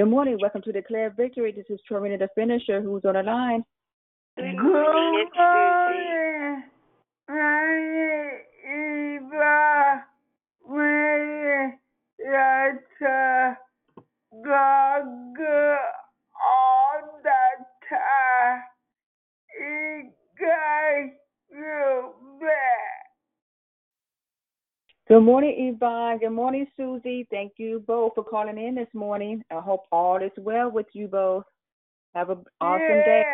Good morning. Welcome to Declare Victory. This is Torina the finisher who's on the line. Good Good morning, it's morning, Eva, Mary, Yata, God, all the time. It got you back. Good morning, Yvonne. Good morning, Susie. Thank you both for calling in this morning. I hope all is well with you both. Have an awesome day.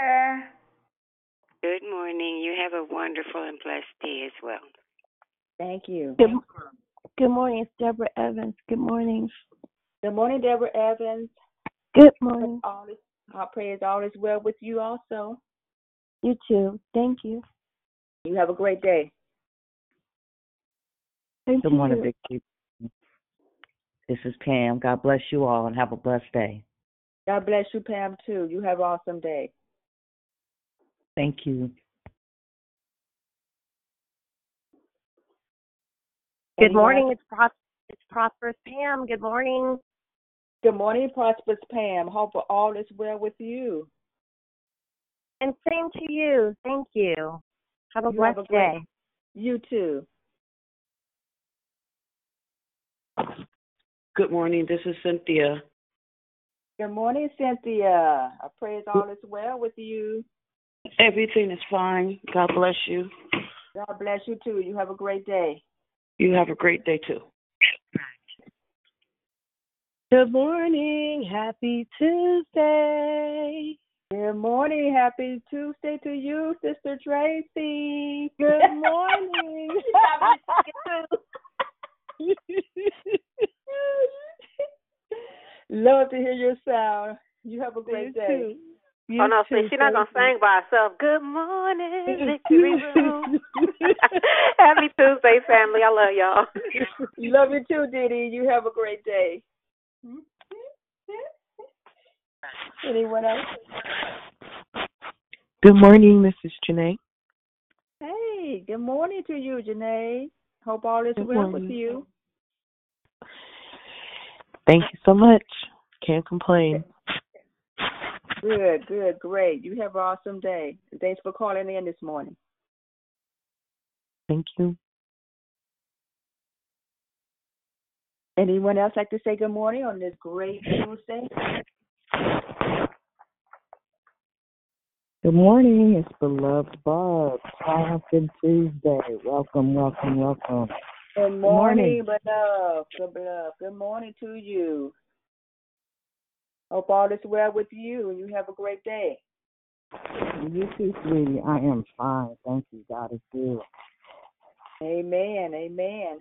Good morning. You have a wonderful and blessed day as well. Thank you. Good, good morning. It's Deborah Evans. Good morning. Good morning, Deborah Evans. Good morning. All is, I pray is all is well with you also. You too. Thank you. You have a great day. Thank Good you. morning, Vicky. This is Pam. God bless you all and have a blessed day. God bless you, Pam, too. You have an awesome day. Thank you. Good uh, morning. It's Pros- it's Prosperous Pam. Good morning. Good morning, Prosperous Pam. Hope all is well with you. And same to you. Thank you. Have a You blessed have a great- day. You too. Good morning. This is Cynthia. Good morning, Cynthia. I pray it's all is well with you. Everything is fine. God bless you. God bless you too. You have a great day. You have a great day too. Good morning. Happy Tuesday. Good morning. Happy Tuesday to you, Sister Tracy. Good morning. Love to hear your sound. You have a great You day. too. You oh no, see, she's not gonna sing by herself. Good morning, Victory Room. Happy Tuesday, family. I love y'all. Love you too, Diddy. You have a great day. Anyone else? Good morning, Mrs. is Janae. Hey, good morning to you, Janae. Hope all is well with you. Thank you so much. Can't complain. Good, good, great. You have an awesome day. Thanks for calling in this morning. Thank you. Anyone else like to say good morning on this great Tuesday? Good morning. It's beloved Bob. Triumphant Tuesday. Welcome, welcome, welcome. Good morning, beloved. Good beloved. Good morning to you. Hope all is well with you and you have a great day. You too, sweetie. I am fine. Thank you. God is good. Amen. Amen.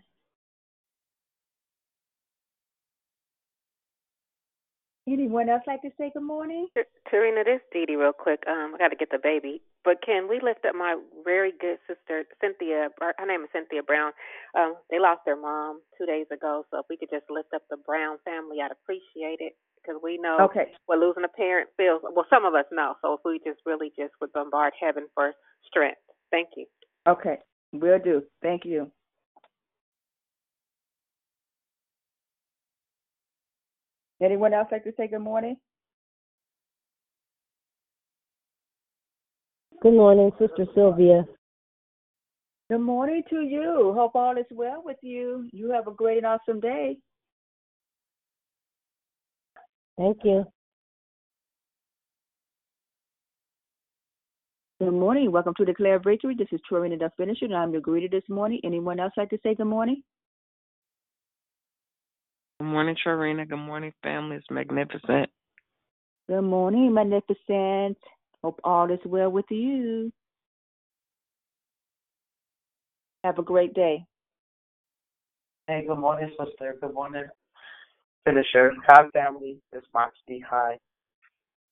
Anyone else like to say good morning? Tarina, this Dee Dee real quick. Um, I got to get the baby, but can we lift up my very good sister Cynthia? Her name is Cynthia Brown. Um, they lost their mom two days ago, so if we could just lift up the Brown family, I'd appreciate it because we know Okay. what losing a parent feels. Well, some of us know. So if we just really just would bombard heaven for strength. Thank you. Okay. Will do. Thank you. Anyone else like to say good morning? Good morning, Sister Sylvia. Good morning to you. Hope all is well with you. You have a great and awesome day. Thank you. Good morning. Welcome to Declare Victory. This is Torina the Finisher, and I'm your greeter this morning. Anyone else like to say good morning? Good morning, Trarina. Good morning, family. It's magnificent. Good morning, Magnificent. Hope all is well with you. Have a great day. Hey, good morning, sister. Good morning, finisher. Hi, family. It's Moxie. Hi.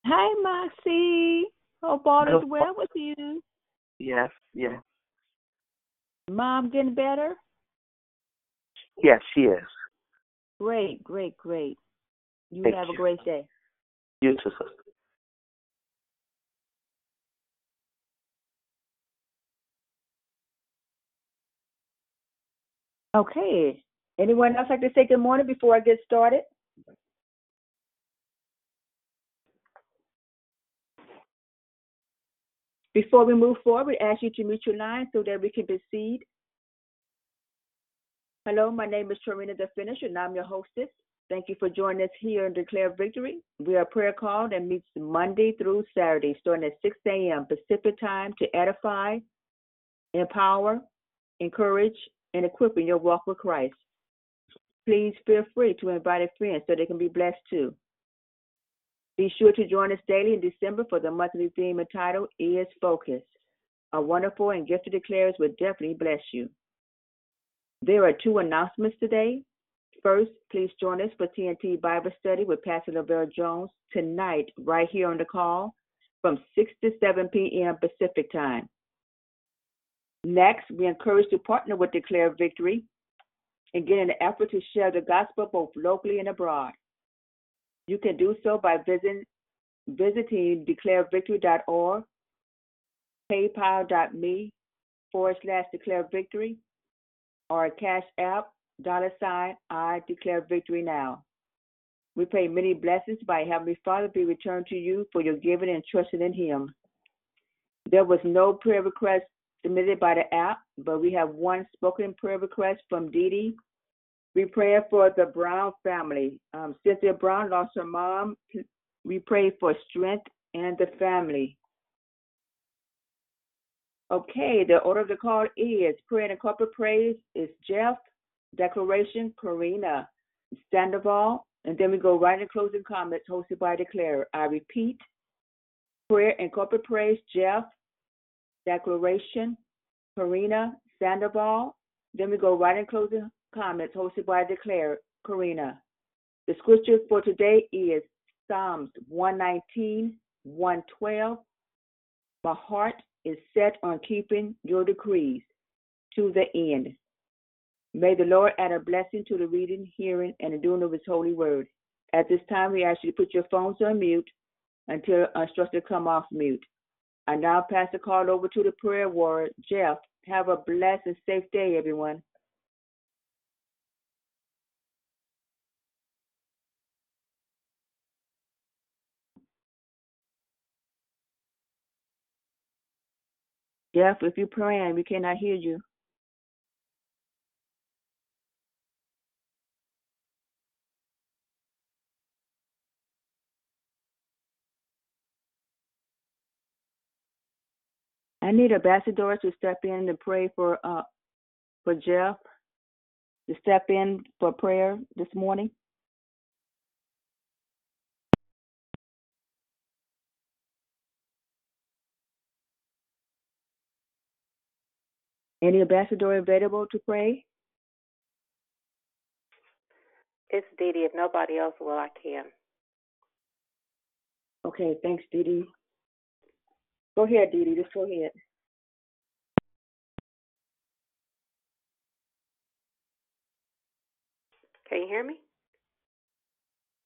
Hi, Moxie. Hope all is well with you. Yes, yes, Mom getting better? yes, she is. Great, great, great. You Thank have you. a great day. You too, sister. Okay. Anyone else like to say good morning before I get started? Before we move forward, we ask you to mute your line so that we can proceed. Hello, my name is Torina the and I'm your hostess. Thank you for joining us here in Declare Victory. We are prayer call that meets Monday through Saturday, starting at 6 a.m. Pacific time to edify, empower, encourage, and equip in your walk with Christ. Please feel free to invite a friend so they can be blessed too. Be sure to join us daily in December for the monthly theme entitled Is Focus. A wonderful and gifted declares will definitely bless you. There are two announcements today. First, please join us for TNT Bible Study with Pastor Lavelle Jones tonight, right here on the call from 6 to 7 p.m. Pacific Time. Next, we encourage to partner with Declare Victory and get an effort to share the gospel both locally and abroad. You can do so by visiting, visiting declarevictory.org, paypal.me forward slash declare victory, or Cash App, dollar sign, I declare victory now. We pray many blessings by Heavenly Father be returned to you for your giving and trusting in Him. There was no prayer request submitted by the app, but we have one spoken prayer request from Dee Dee. We pray for the Brown family. Um, Cynthia Brown lost her mom. We pray for strength and the family. Okay, the order of the call is prayer and corporate praise is Jeff, declaration, Karina, Sandoval, and then we go right in closing comments hosted by Declare. I repeat, prayer and corporate praise, Jeff, declaration, Karina, Sandoval. Then we go right in closing comments hosted by Declare, Karina. The scripture for today is Psalms 119, 112. My heart is set on keeping your decrees to the end. May the Lord add a blessing to the reading, hearing, and the doing of his holy word. At this time, we ask you to put your phones on mute until instructed come off mute. I now pass the call over to the prayer warrior, Jeff. Have a blessed and safe day, everyone. Jeff, if you're praying, we cannot hear you. I need ambassadors to step in and pray for uh for Jeff to step in for prayer this morning. Any ambassador available to pray? It's Dee Dee. If nobody else will, I can. Okay, thanks, Dee Dee. Go ahead, Dee Dee. Just go ahead. Can you hear me?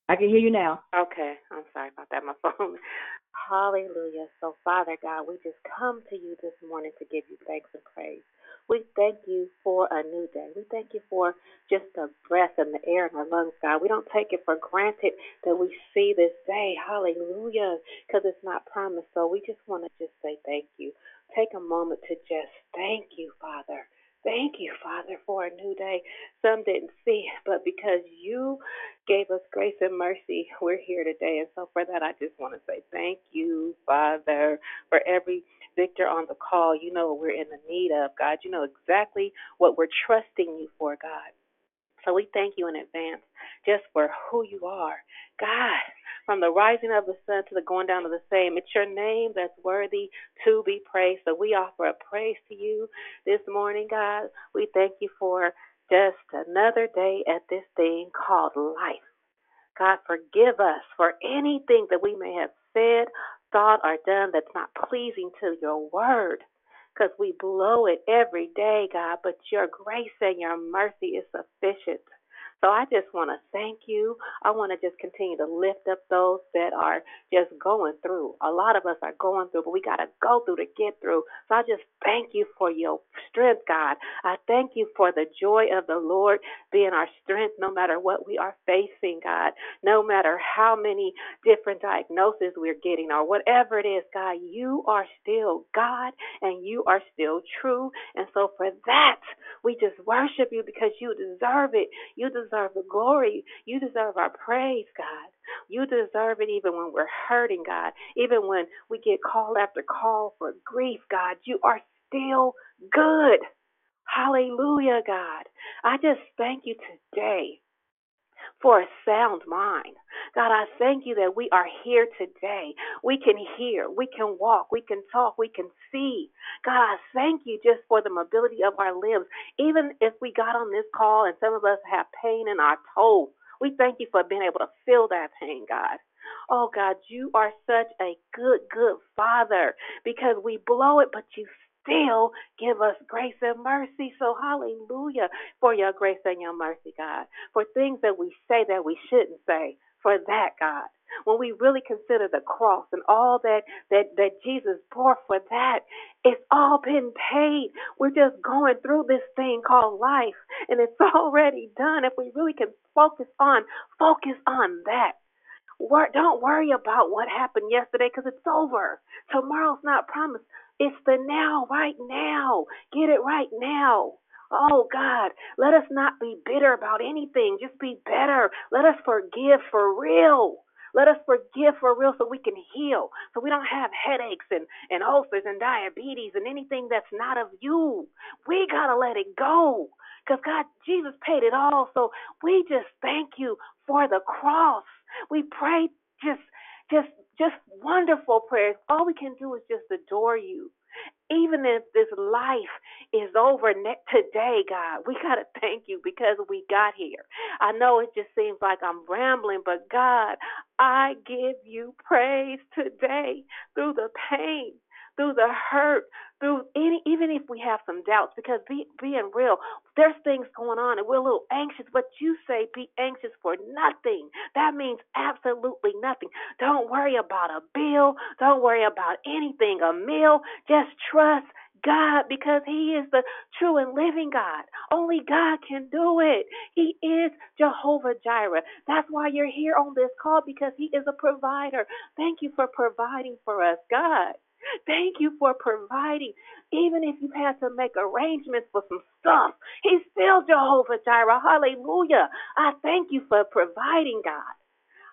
I can hear you now. Okay, I'm sorry about that. My phone. Hallelujah. So, Father God, we just come to you this morning to give you thanks and praise. We thank you for a new day. We thank you for just the breath and the air in our lungs, God. We don't take it for granted that we see this day. Hallelujah. Because it's not promised. So we just want to just say thank you. Take a moment to just thank you, Father. Thank you, Father, for a new day. Some didn't see, but because you gave us grace and mercy, we're here today. And so for that, I just want to say thank you, Father, for every victor on the call. You know what we're in the need of, God. You know exactly what we're trusting you for, God. So we thank you in advance just for who you are. God, from the rising of the sun to the going down of the same, it's your name that's worthy to be praised. So we offer a praise to you this morning, God. We thank you for just another day at this thing called life. God, forgive us for anything that we may have said, thought, or done that's not pleasing to your word. Because we blow it every day, God, but your grace and your mercy is sufficient. So I just want to thank you. I want to just continue to lift up those that are just going through. A lot of us are going through, but we got to go through to get through. So I just thank you for your strength, God. I thank you for the joy of the Lord being our strength no matter what we are facing, God. No matter how many different diagnoses we're getting or whatever it is, God, you are still God and you are still true. And so for that, we just worship you because you deserve it. You deserve the glory. You deserve our praise, God. You deserve it even when we're hurting, God. Even when we get call after call for grief, God. You are still good. Hallelujah, God. I just thank you today for a sound mind. God, I thank you that we are here today. We can hear, we can walk, we can talk, we can see. God, I thank you just for the mobility of our limbs. Even if we got on this call and some of us have pain in our toes, we thank you for being able to feel that pain, God. Oh God, you are such a good, good father because we blow it, but you still give us grace and mercy. So, hallelujah for your grace and your mercy, God. For things that we say that we shouldn't say, for that, God. When we really consider the cross and all that, that, that Jesus bore for that, it's all been paid. We're just going through this thing called life, and it's already done. If we really can focus on, focus on that. Don't worry about what happened yesterday because it's over. Tomorrow's not promised. It's the now, right now. Get it right now. Oh God, let us not be bitter about anything. Just be better. Let us forgive for real. Let us forgive for real so we can heal, so we don't have headaches and, and ulcers and diabetes and anything that's not of you. We got to let it go because God, Jesus paid it all. So we just thank you for the cross. We pray just, just, just wonderful prayers. All we can do is just adore you even if this life is over today, God, we got to thank you because we got here. I know it just seems like I'm rambling, but God, I give you praise today through the pain, through the hurt, through any, even if we have some doubts, because be, being real, there's things going on and we're a little anxious, but you say be anxious for nothing. That means absolutely nothing. Don't worry about a bill. Don't worry about anything, a meal. Just trust God because He is the true and living God. Only God can do it. He is Jehovah Jireh. That's why you're here on this call because He is a provider. Thank you for providing for us, God. Thank you for providing. Even if you've had to make arrangements for some stuff, He's still Jehovah Jireh. Hallelujah. I thank you for providing, God.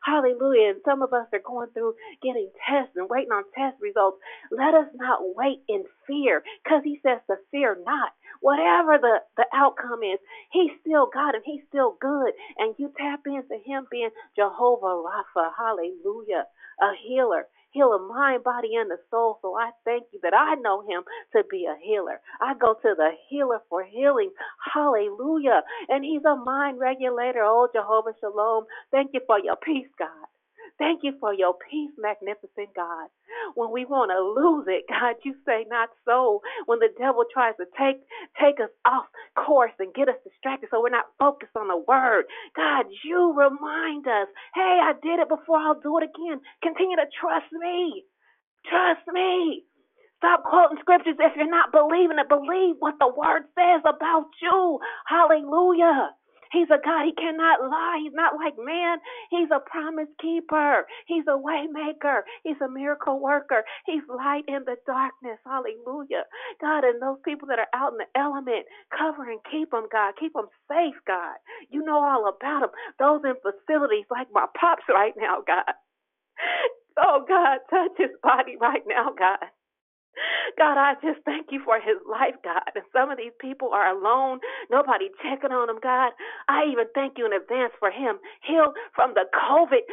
Hallelujah. And some of us are going through getting tests and waiting on test results. Let us not wait in fear because he says to fear not. Whatever the, the outcome is, he's still God and he's still good. And you tap into him being Jehovah Rapha. Hallelujah. A healer heal the mind, body, and the soul. So I thank you that I know him to be a healer. I go to the healer for healing. Hallelujah. And he's a mind regulator. Oh, Jehovah Shalom. Thank you for your peace, God. Thank you for your peace, magnificent God. When we want to lose it, God, you say not so. When the devil tries to take take us off course and get us distracted so we're not focused on the word, God, you remind us, hey, I did it before, I'll do it again. Continue to trust me. Trust me. Stop quoting scriptures if you're not believing it. Believe what the word says about you. Hallelujah. He's a God. He cannot lie. He's not like man. He's a promise keeper. He's a way maker. He's a miracle worker. He's light in the darkness. Hallelujah. God, and those people that are out in the element, cover and keep them, God. Keep them safe, God. You know all about them. Those in facilities like my pops right now, God. Oh, God, touch his body right now, God. God, I just thank you for his life, God. And some of these people are alone, nobody checking on them, God. I even thank you in advance for him healed from the COVID,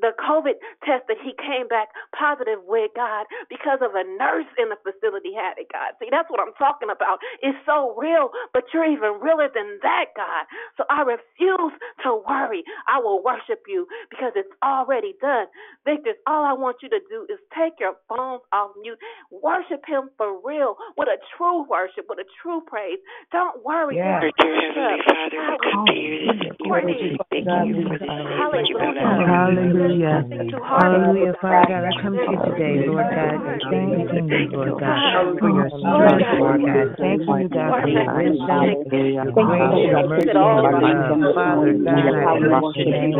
the COVID test that he came back positive with, God, because of a nurse in the facility had it, God. See, that's what I'm talking about. It's so real, but you're even realer than that, God. So I refuse to worry. I will worship you because it's already done. Victor, all I want you to do is take your phones off mute Worship Him for real, with a true worship, with a true praise. Don't worry. Yeah. Don't Dear Heavenly Father, we come to you this morning. Thank you for this what you've done. Hallelujah. Hallelujah, Father God. I come to you today, Lord God, thanking you, Lord God, for your strength, Lord God. Thanking you, God, for your wisdom, your grace, your mercy, and your love. Father God, I bless your name.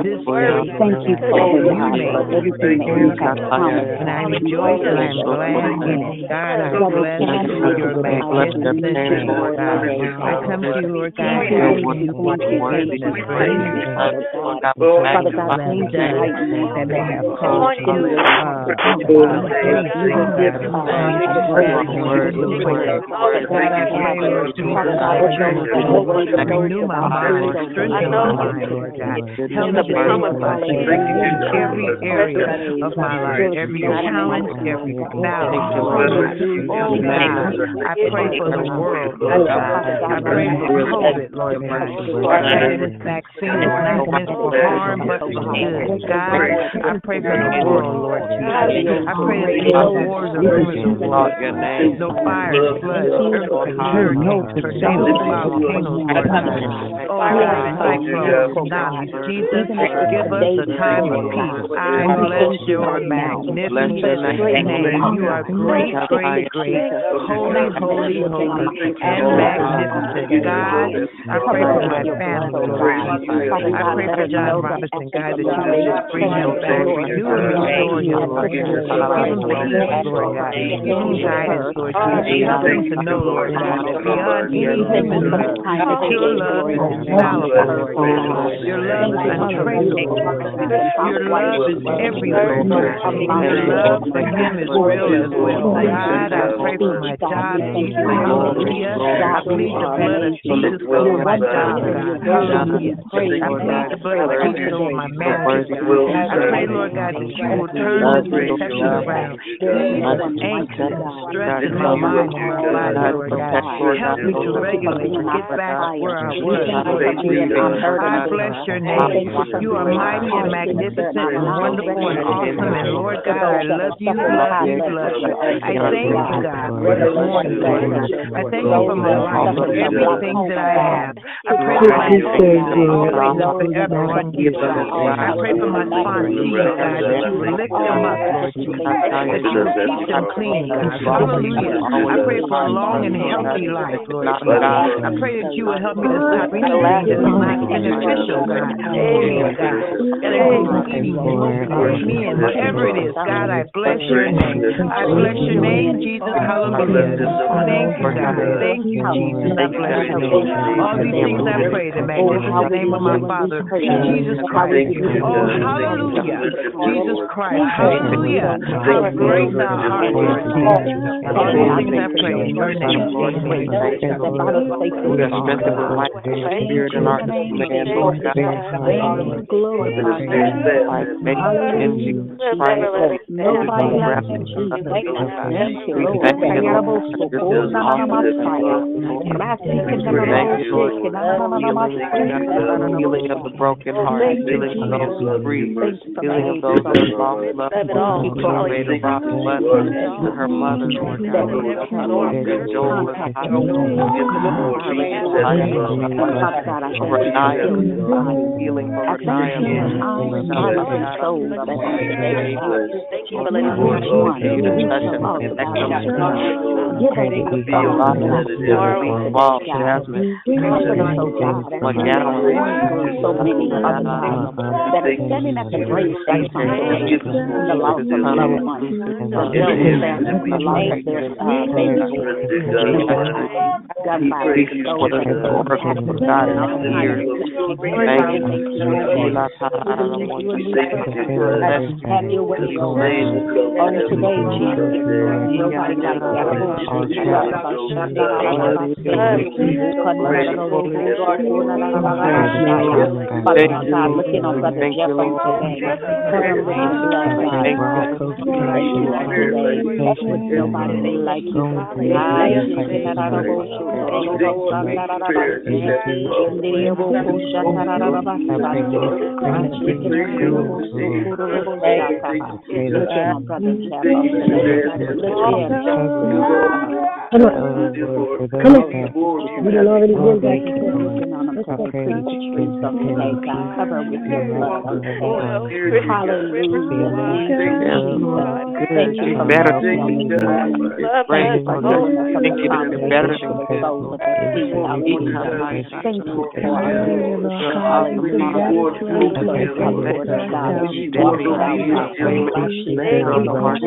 This day, Thank you, Father you God, for everything you have promised. And I rejoice and I am glad in it. God, I bless your magnificent Lord God. I come to you, Lord God, asking you for forgiveness for anything Father God. Father I thank you done right now. that have caused you continuing uh, to to do it. anything, Even God, if, of caused you us or or evil anything, ways. Father God, I God, pray, Lord Jesus, Father that God, you with those will that know what to know renew my mind, strengthen my mind, Lord God. Help me to think about every area of my life, every challenge, every battle. Oh God, I pray for the world, Lord God. I pray for COVID, Lord God. I pray that this vaccine is not meant for harm but for good. God, I pray for the world, Lord Jesus. I pray that these wars and rumors of war, no fires, floods, earthquakes, tornadoes, volcanoes, Lord God. Oh God, cyclones, tsunamis. Jesus, give us a time of peace. I bless your magnificent name. You are great, great, great, holy, holy, holy, and magnificent. God, I pray for my family, Jesus. I pray for John Robinson, God, that you would just bring him back, renew and restore him, Lord God. Give him peace, Lord God. Give him guidance, Lord Jesus. Help him to know, Lord God, that beyond any human life, that your love is infallible, Lord God. Your love is untraceable, Your love is everywhere, God. Your love for him is real as well. God, I pray for my job, Jesus. Hallelujah. I plead the blood of Jesus over my job, God. Hallelujah. I plead the blood of Jesus over my marriage, I pray, Lord God, that you will turn this protection around. Ease angst and stress in my mind my body, Lord God. Help me to regulate and get back where I was, I bless your name. You are mighty and magnificent and wonderful and awesome. And Lord God, I love you, love you, you. I thank you, God, for this morning, Lord God. I thank you for my life, for everything that I have. I pray for my to always and forever you, God. I pray for my sponsees, God, that you will lift them up, Lord Jesus. That you will keep them clean, God. Hallelujah. I pray for a long and healthy life, Lord Jesus. I pray that you will help me to stop anything that is not beneficial, God. Amen, God. That includes eating, smoking, or men, whatever it is. God, I bless your name. I bless your name, Jesus. Hallelujah. Thank you, God. Thank you, Jesus. I bless your name. All these things I pray in the magnificent name of my Father, Jesus Christ. Oh, hallelujah. Jesus Christ. Hallelujah. How great thou art, Lord Jesus. All these things I pray in your name. Amen. We are strengthened with life, spirit, and heart, man, Lord God. By faith in Jesus Christ. Nobody like you, Jesus. Thank you, Lord. Thank you, Lord. This is awesome. Thank you, Lord. Healing of the broken heart, healing of those who healing of those who lost loved ones, Lord, lost blood to her mother, Lord God. Joel, over Naya, healing over Naya, Lord. Jasmine, McGowan, so many other things that are standing at the grave sometimes the loss of loved ones, the Delta the loss of their uh, baby done by for the oracle of God in our ears. Thank you. Have your way, Lord. On today, Jesus. Nobody like Father God, looking on Brother Jeff on today. Cover him with your blood, God. Nobody like you. Come on. Come on. Cover with your blood. Hallelujah. Thank you Thank you. Thank you Hallelujah.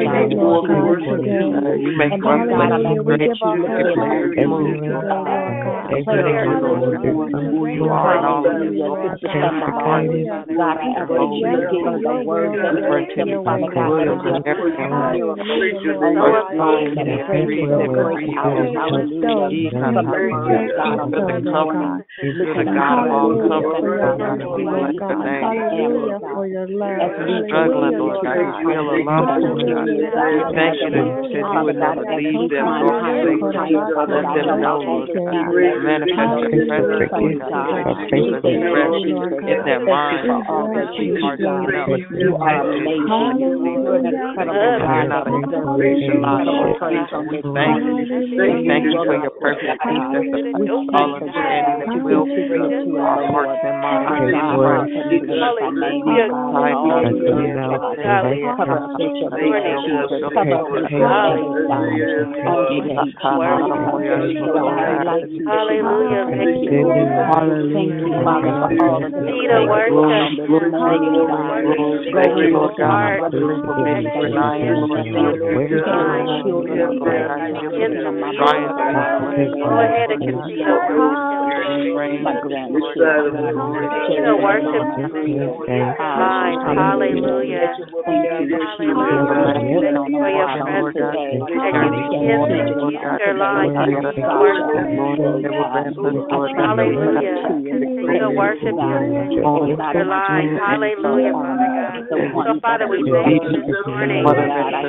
Thank you for comfort, God. as We walk it out, God. We bless you. Thank you for wisdom. You make And us then, God, I'm like asking great. that you would give us the move, God. Clarity this morning. Who you are and all of Hallelujah. your Sister Thunderbolt. God, I ask that you would give her the words that break them, Father God. Let her be a preacher and hear a preacher on this line that praises will break out. Hallelujah. From the word, God, on this morning. Looking at God of all comfort, and Father. We bless your name. Hallelujah for your love. As we're struggling, Lord God, you feel alone, Lord God. We thank you that you said you would leave them nor forsake them. Let them know, Manifest your presence, Lord God. Peace and rest in their minds. You are. You are amazing. You're an incredible God that deserves incredible praise We thank you. We thank you for your perfect peace that surpasses all understanding that will fill our hearts and minds. Our God, our Hallelujah. Our name, our God, and all that you do, God. Cover us with your blood, Jesus. Cover us with your feathers, God. Underneath, Hallelujah. Thank you, Lord God. Thank you, Father, for all of this. Need a Thank you on this worship. morning, God. Thank you, Lord Go God, into for the the for many for nine, Lord God. my children, Lord Lord God, God. give Looking them at my strength brother, God. Go ahead and continue to worship. My grandchildren, Continue to worship line. Hallelujah. Thank you, Jesus. Hallelujah. For your presence. today. As you begin to use your line, continue to worship. Hallelujah. Continue to worship you. Use your line. Hallelujah, Father God. So, Father, we thank you this morning. We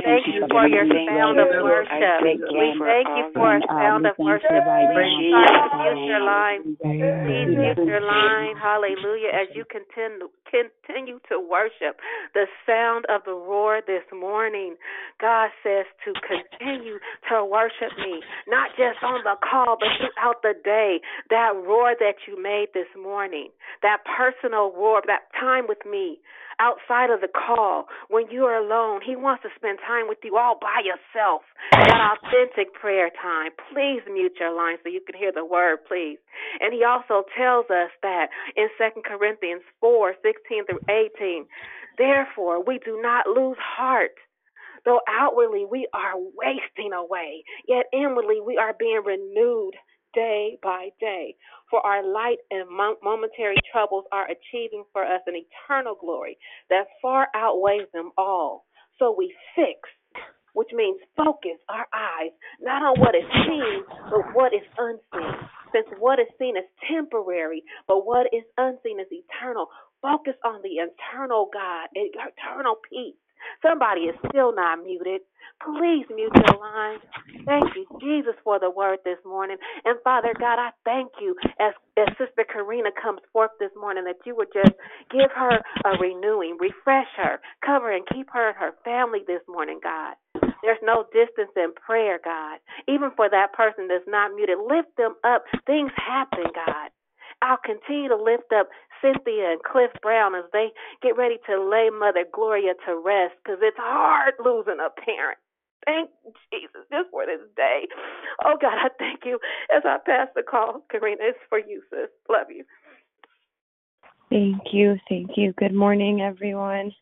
thank you for your sound of worship. We thank you for a sound of worship. Please to mute your line. Please mute your line. Hallelujah. As you continue continue to worship the sound of the roar this morning. God says to continue to worship me, not just on the call, but throughout the day. That roar that you made this morning, that personal roar, that time with me outside of the call when you are alone. He wants to spend time with you all by yourself. That authentic prayer time. Please mute your line so you can hear the word, please. And he also tells us that in 2 Corinthians 4 16 through 18, therefore we do not lose heart. Though outwardly we are wasting away, yet inwardly we are being renewed day by day. For our light and momentary troubles are achieving for us an eternal glory that far outweighs them all. So we fix, which means focus our eyes not on what is seen, but what is unseen. Since what is seen is temporary, but what is unseen is eternal. Focus on the eternal God, eternal peace. Somebody is still not muted. Please mute your line. Thank you, Jesus, for the word this morning. And Father God, I thank you as, as Sister Karina comes forth this morning that you would just give her a renewing, refresh her, cover and keep her and her family this morning, God. There's no distance in prayer, God. Even for that person that's not muted, lift them up. Things happen, God. I'll continue to lift up Cynthia and Cliff Brown as they get ready to lay Mother Gloria to rest because it's hard losing a parent. Thank Jesus just for this day. Oh God, I thank you as I pass the call. Karina, it's for you, sis. Love you. Thank you. Thank you. Good morning, everyone.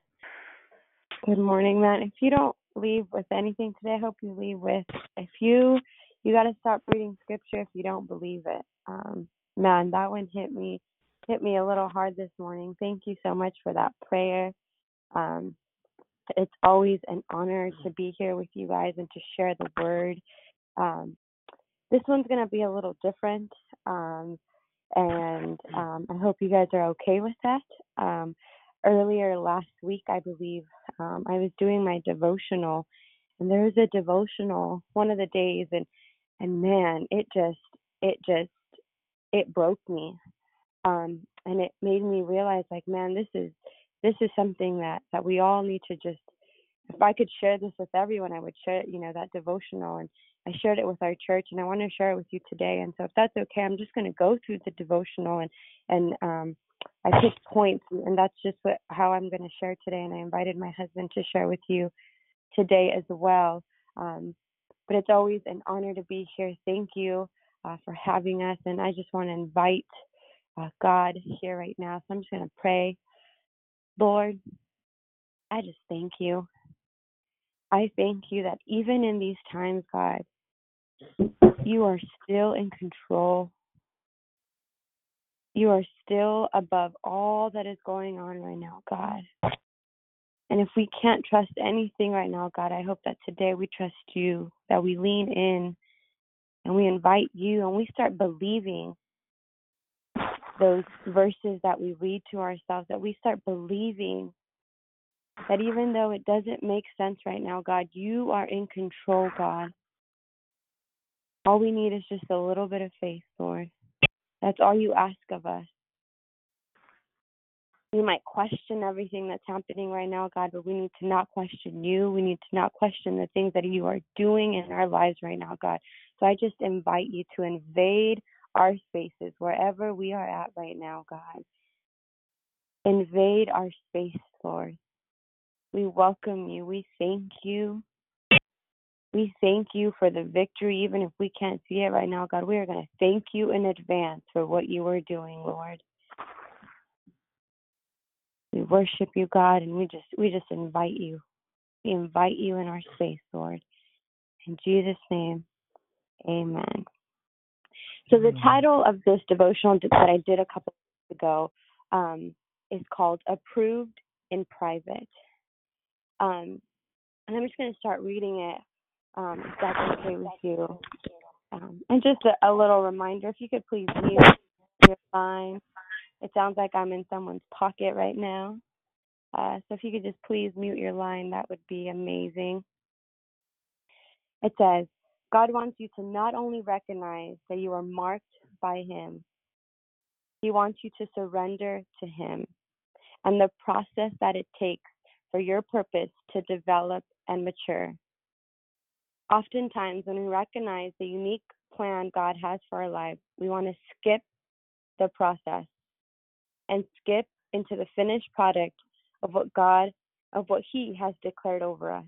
Good morning, man. If you don't leave with anything today, I hope you leave with if you you got to stop reading scripture if you don't believe it. Um, man, that one hit me hit me a little hard this morning. Thank you so much for that prayer. Um, it's always an honor to be here with you guys and to share the word. Um, this one's going to be a little different, um, and um, I hope you guys are okay with that. Um, earlier last week, I believe, um, I was doing my devotional, and there was a devotional one of the days, and and man, it just it just it broke me um and it made me realize like man this is this is something that that we all need to just if I could share this with everyone, I would share, you know, that devotional. And I shared it with our church, and I want to share it with you today. And so, if that's okay, I'm just going to go through the devotional, and and um, I picked points, and that's just what how I'm going to share today. And I invited my husband to share with you today as well. Um, but it's always an honor to be here. Thank you uh, for having us, and I just want to invite uh, God here right now. So I'm just going to pray. Lord, I just thank you. I thank you that even in these times, God, you are still in control. You are still above all that is going on right now, God. And if we can't trust anything right now, God, I hope that today we trust you, that we lean in and we invite you and we start believing those verses that we read to ourselves, that we start believing that even though it doesn't make sense right now, God, you are in control, God. All we need is just a little bit of faith, Lord. That's all you ask of us. We might question everything that's happening right now, God, but we need to not question you. We need to not question the things that you are doing in our lives right now, God. So I just invite you to invade our spaces wherever we are at right now, God. Invade our space, Lord. We welcome you. We thank you. We thank you for the victory, even if we can't see it right now, God. We are going to thank you in advance for what you are doing, Lord. We worship you, God, and we just we just invite you. We invite you in our space, Lord. In Jesus' name, Amen. So the title of this devotional that I did a couple weeks ago um, is called "Approved in Private," um, and I'm just going to start reading it. Um, if that's okay with you. Um, and just a, a little reminder, if you could please mute your line. It sounds like I'm in someone's pocket right now. Uh, so if you could just please mute your line, that would be amazing. It says, God wants you to not only recognize that you are marked by Him, He wants you to surrender to Him and the process that it takes for your purpose to develop and mature. Oftentimes, when we recognize the unique plan God has for our lives, we want to skip the process and skip into the finished product of what God, of what He has declared over us.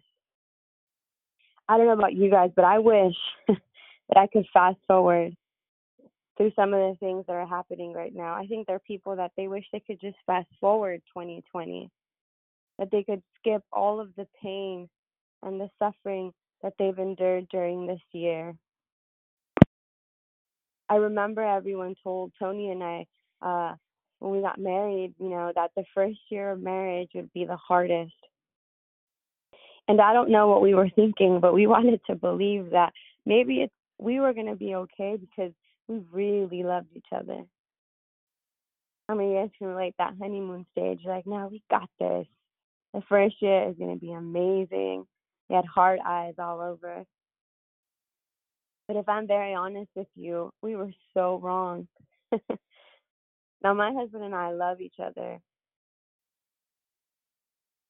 I don't know about you guys, but I wish that I could fast forward through some of the things that are happening right now. I think there are people that they wish they could just fast forward 2020, that they could skip all of the pain and the suffering that they've endured during this year. I remember everyone told Tony and I uh, when we got married, you know, that the first year of marriage would be the hardest. And I don't know what we were thinking, but we wanted to believe that maybe it's we were going to be okay because we really loved each other. I mean, you guys can relate that honeymoon stage. Like, no, we got this. The first year is going to be amazing. We had hard eyes all over. But if I'm very honest with you, we were so wrong. now, my husband and I love each other.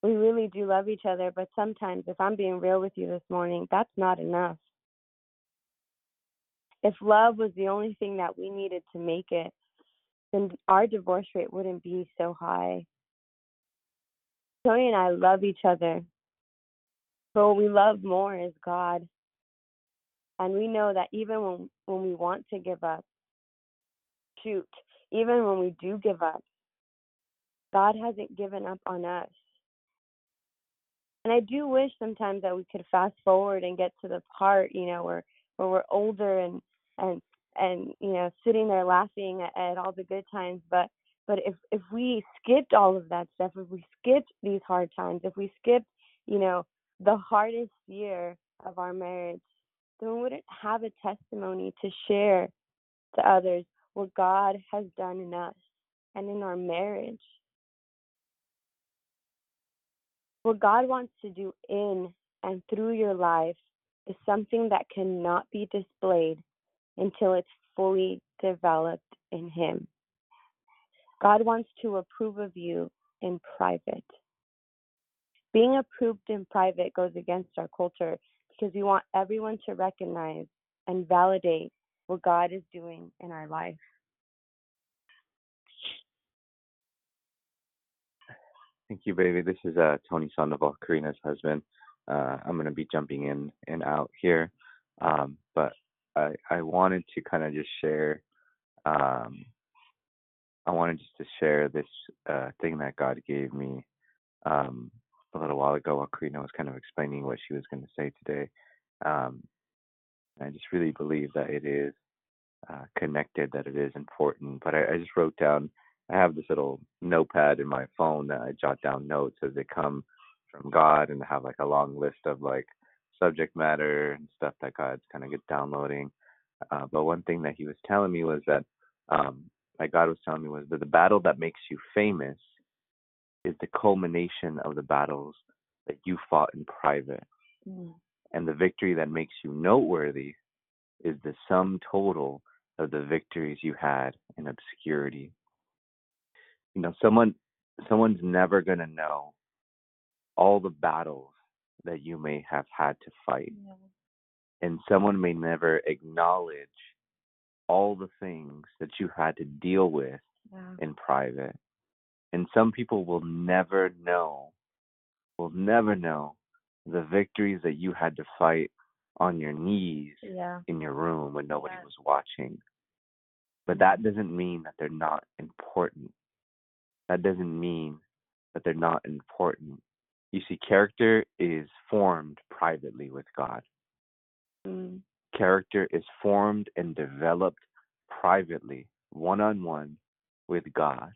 We really do love each other, but sometimes, if I'm being real with you this morning, that's not enough. If love was the only thing that we needed to make it, then our divorce rate wouldn't be so high. Tony and I love each other, but what we love more is God. And we know that even when, when we want to give up, shoot, even when we do give up, God hasn't given up on us. And I do wish sometimes that we could fast forward and get to the part, you know, where where we're older and and and you know sitting there laughing at, at all the good times. But but if if we skipped all of that stuff, if we skipped these hard times, if we skipped, you know, the hardest year of our marriage, then we wouldn't have a testimony to share to others what God has done in us and in our marriage. What God wants to do in and through your life is something that cannot be displayed until it's fully developed in Him. God wants to approve of you in private. being approved in private goes against our culture because we want everyone to recognize and validate what God is doing in our life. Thank you, baby. This is uh, Tony Sandoval, Karina's husband. Uh, I'm going to be jumping in and out here, um, but I, I wanted to kind of just share. Um, I wanted just to share this uh, thing that God gave me um, a little while ago while Karina was kind of explaining what she was going to say today. Um, I just really believe that it is uh, connected, that it is important. But I, I just wrote down I have this little notepad in my phone that I jot down notes as they come from God and have like a long list of like subject matter and stuff that God's kind of get downloading. Uh, but one thing that he was telling me was that, um, like God was telling me was that the battle that makes you famous is the culmination of the battles that you fought in private. Mm. And the victory that makes you noteworthy is the sum total of the victories you had in obscurity you know someone someone's never going to know all the battles that you may have had to fight Yeah. and someone may never acknowledge all the things that you had to deal with Wow. in private and some people will never know will never know the victories that you had to fight on your knees Yeah. in your room when nobody Yeah. was watching but that doesn't mean that they're not important that doesn't mean that they're not important. You see, character is formed privately with God. Mm. Character is formed and developed privately, one on one with God.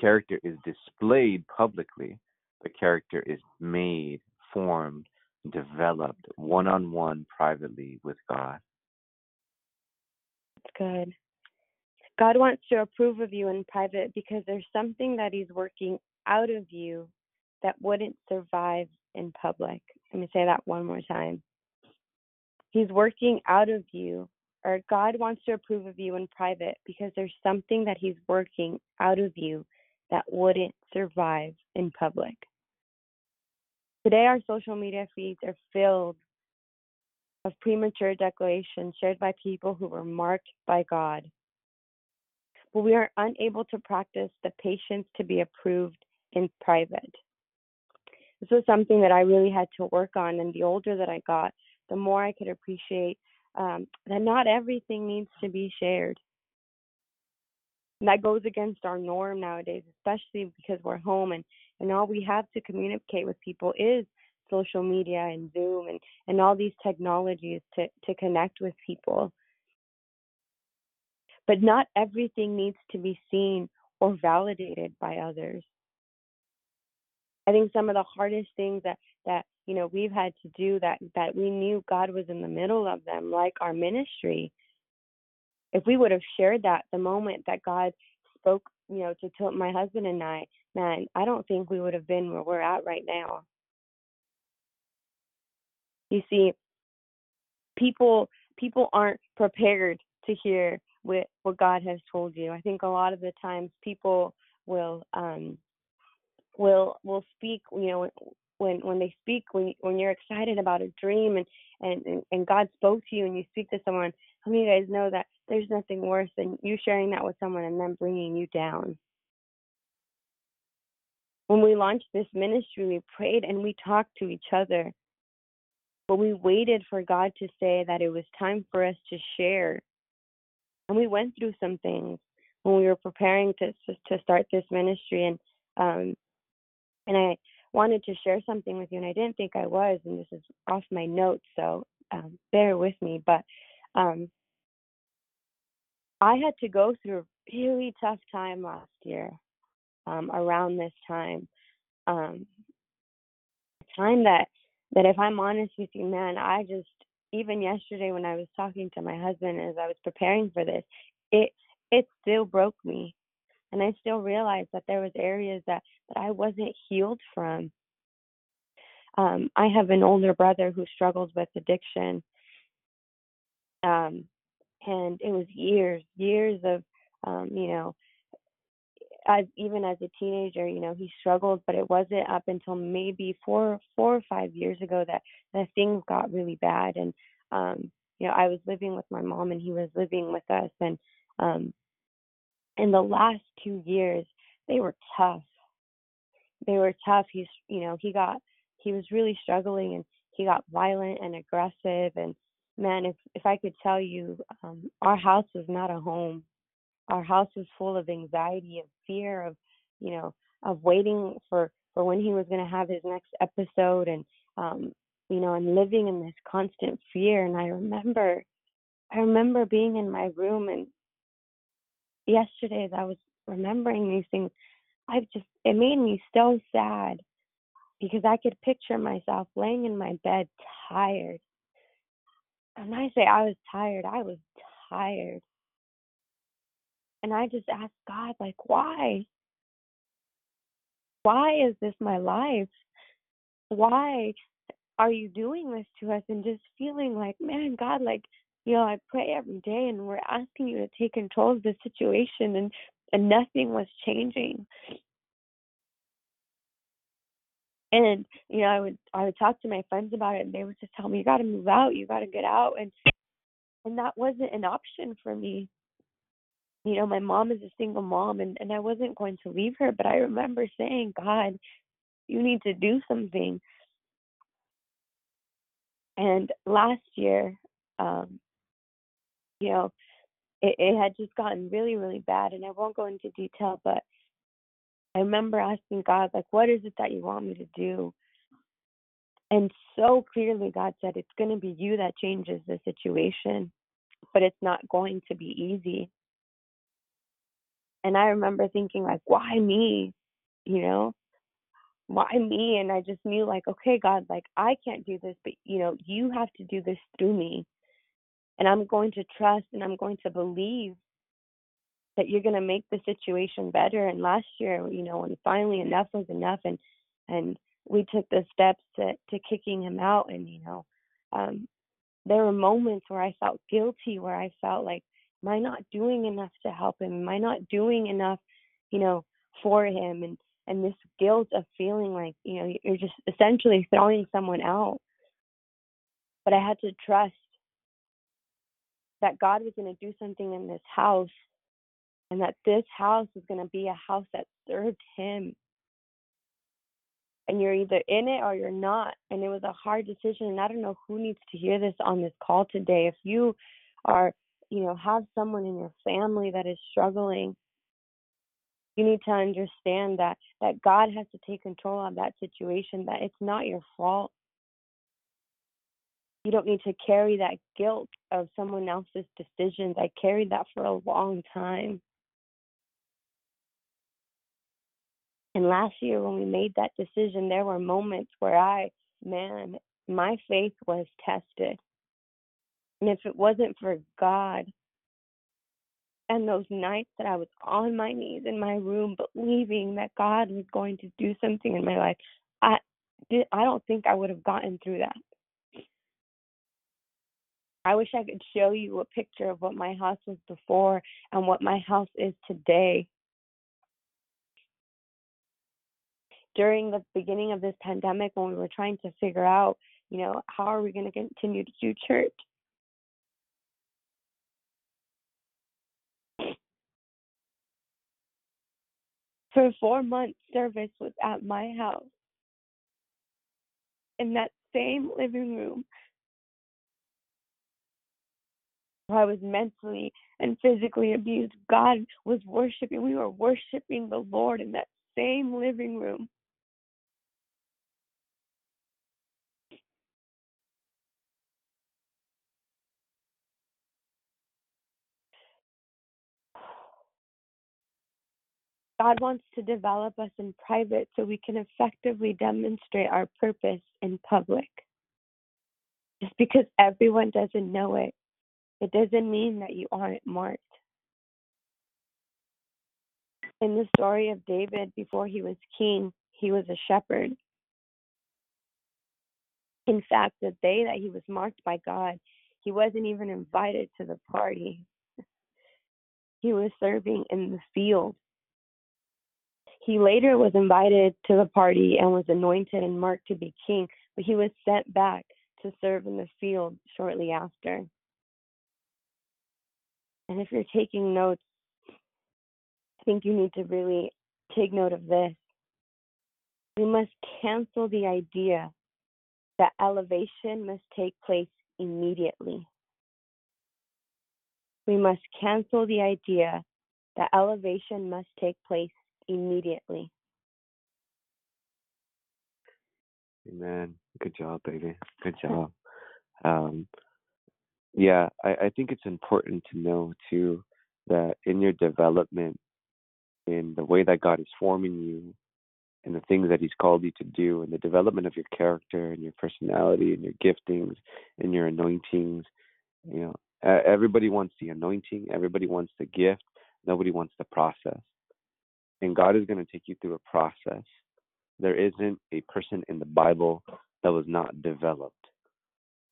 Character is displayed publicly, but character is made, formed, developed one on one privately with God. It's good. God wants to approve of you in private because there's something that He's working out of you that wouldn't survive in public. Let me say that one more time. He's working out of you, or God wants to approve of you in private because there's something that He's working out of you that wouldn't survive in public. Today, our social media feeds are filled of premature declarations shared by people who were marked by God but we are unable to practice the patience to be approved in private. This was something that I really had to work on, and the older that I got, the more I could appreciate um, that not everything needs to be shared. And that goes against our norm nowadays, especially because we're home and, and all we have to communicate with people is social media and Zoom and, and all these technologies to, to connect with people but not everything needs to be seen or validated by others. I think some of the hardest things that that you know we've had to do that that we knew God was in the middle of them, like our ministry. If we would have shared that the moment that God spoke, you know, to, to my husband and I, man, I don't think we would have been where we're at right now. You see, people people aren't prepared to hear what what God has told you. I think a lot of the times people will um will will speak, you know, when when they speak when when you're excited about a dream and and and God spoke to you and you speak to someone. How many of you guys know that there's nothing worse than you sharing that with someone and them bringing you down? When we launched this ministry, we prayed and we talked to each other. But we waited for God to say that it was time for us to share and we went through some things when we were preparing to to start this ministry and um and I wanted to share something with you and I didn't think I was and this is off my notes so um bear with me but um I had to go through a really tough time last year um around this time um a time that that if I'm honest with you man I just even yesterday when I was talking to my husband as I was preparing for this, it it still broke me. And I still realized that there was areas that, that I wasn't healed from. Um, I have an older brother who struggles with addiction. Um, and it was years, years of um, you know, as even as a teenager, you know, he struggled, but it wasn't up until maybe four four or five years ago that that things got really bad. And um, you know, I was living with my mom and he was living with us and um in the last two years they were tough. They were tough. He's you know, he got he was really struggling and he got violent and aggressive and man if if I could tell you, um, our house was not a home our house was full of anxiety of fear of you know of waiting for for when he was going to have his next episode and um you know and living in this constant fear. And i remember i remember being in my room and yesterday as i was remembering these things i just it made me so sad because i could picture myself laying in my bed tired. And i say i was tired i was tired and I just asked God, like, why? Why is this my life? Why are you doing this to us? And just feeling like, man, God, like, you know, I pray every day and we're asking you to take control of the situation and and nothing was changing. And, you know, I would I would talk to my friends about it and they would just tell me, You gotta move out, you gotta get out and and that wasn't an option for me you know, my mom is a single mom and, and I wasn't going to leave her, but I remember saying, God, you need to do something. And last year, um, you know, it, it had just gotten really, really bad. And I won't go into detail, but I remember asking God, like, what is it that you want me to do? And so clearly, God said, it's going to be you that changes the situation, but it's not going to be easy. And I remember thinking, like, why me? You know, why me? And I just knew, like, okay, God, like, I can't do this, but, you know, you have to do this through me. And I'm going to trust and I'm going to believe that you're going to make the situation better. And last year, you know, when finally enough was enough and, and, we took the steps to, to kicking him out and you know um there were moments where i felt guilty where i felt like am i not doing enough to help him? Am i not doing enough you know for him? And and this guilt of feeling like you know you're just essentially throwing someone out. But i had to trust that god was going to do something in this house and that this house was going to be a house that served him. And you're either in it or you're not. And it was a hard decision. And i don't know who needs to hear this on this call today. If you are you know have someone in your family that is struggling you need to understand that that god has to take control of that situation that it's not your fault. You don't need to carry that guilt of someone else's decisions. I carried that for a long time. And last year when we made that decision there were moments where i man my faith was tested and if it wasn't for God and those nights that I was on my knees in my room believing that God was going to do something in my life, I did I don't think I would have gotten through that. I wish I could show you a picture of what my house was before and what my house is today. During the beginning of this pandemic, when we were trying to figure out, you know, how are we going to continue to do church? For four months service was at my house in that same living room I was mentally and physically abused. God was worshiping. We were worshiping the Lord in that same living room. God wants to develop us in private so we can effectively demonstrate our purpose in public. Just because everyone doesn't know it, it doesn't mean that you aren't marked. In the story of David, before he was king, he was a shepherd. In fact, the day that he was marked by God, he wasn't even invited to the party. He was serving in the field He later was invited to the party and was anointed and marked to be king, but he was sent back to serve in the field shortly after. And if you're taking notes, I think you need to really take note of this. We must cancel the idea that elevation must take place immediately. We must cancel the idea that elevation must take place immediately. Amen. Good job, baby. Good job. Um, yeah, I, I think it's important to know too that in your development, in the way that God is forming you, and the things that He's called you to do, and the development of your character and your personality and your giftings and your anointings, you know, everybody wants the anointing, everybody wants the gift, nobody wants the process. And God is going to take you through a process. There isn't a person in the Bible that was not developed,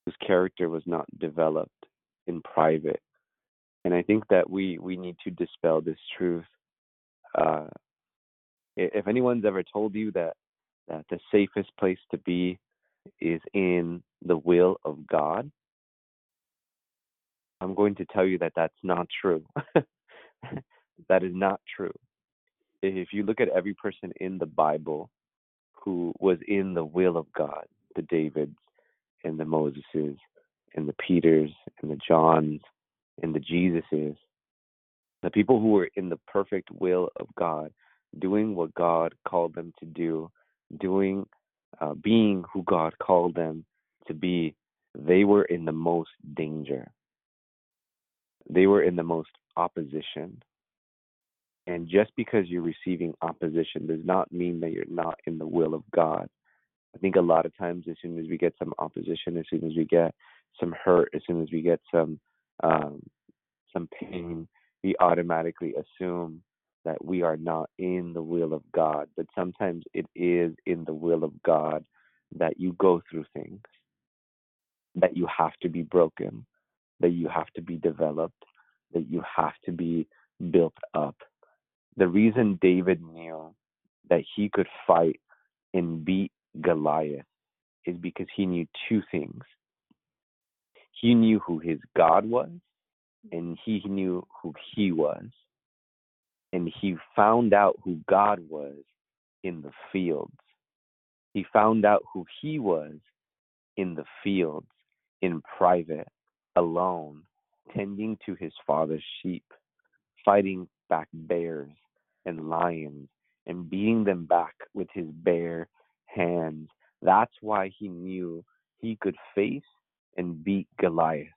whose character was not developed in private. And I think that we we need to dispel this truth. Uh, if anyone's ever told you that that the safest place to be is in the will of God, I'm going to tell you that that's not true. that is not true. If you look at every person in the Bible who was in the will of God, the Davids and the Moseses and the Peters and the Johns and the Jesuses, the people who were in the perfect will of God, doing what God called them to do, doing, uh, being who God called them to be, they were in the most danger. They were in the most opposition. And just because you're receiving opposition does not mean that you're not in the will of God. I think a lot of times, as soon as we get some opposition, as soon as we get some hurt, as soon as we get some um, some pain, we automatically assume that we are not in the will of God. But sometimes it is in the will of God that you go through things, that you have to be broken, that you have to be developed, that you have to be built up. The reason David knew that he could fight and beat Goliath is because he knew two things. He knew who his God was, and he knew who he was. And he found out who God was in the fields. He found out who he was in the fields, in private, alone, tending to his father's sheep, fighting back bears and lions and beating them back with his bare hands. That's why he knew he could face and beat Goliath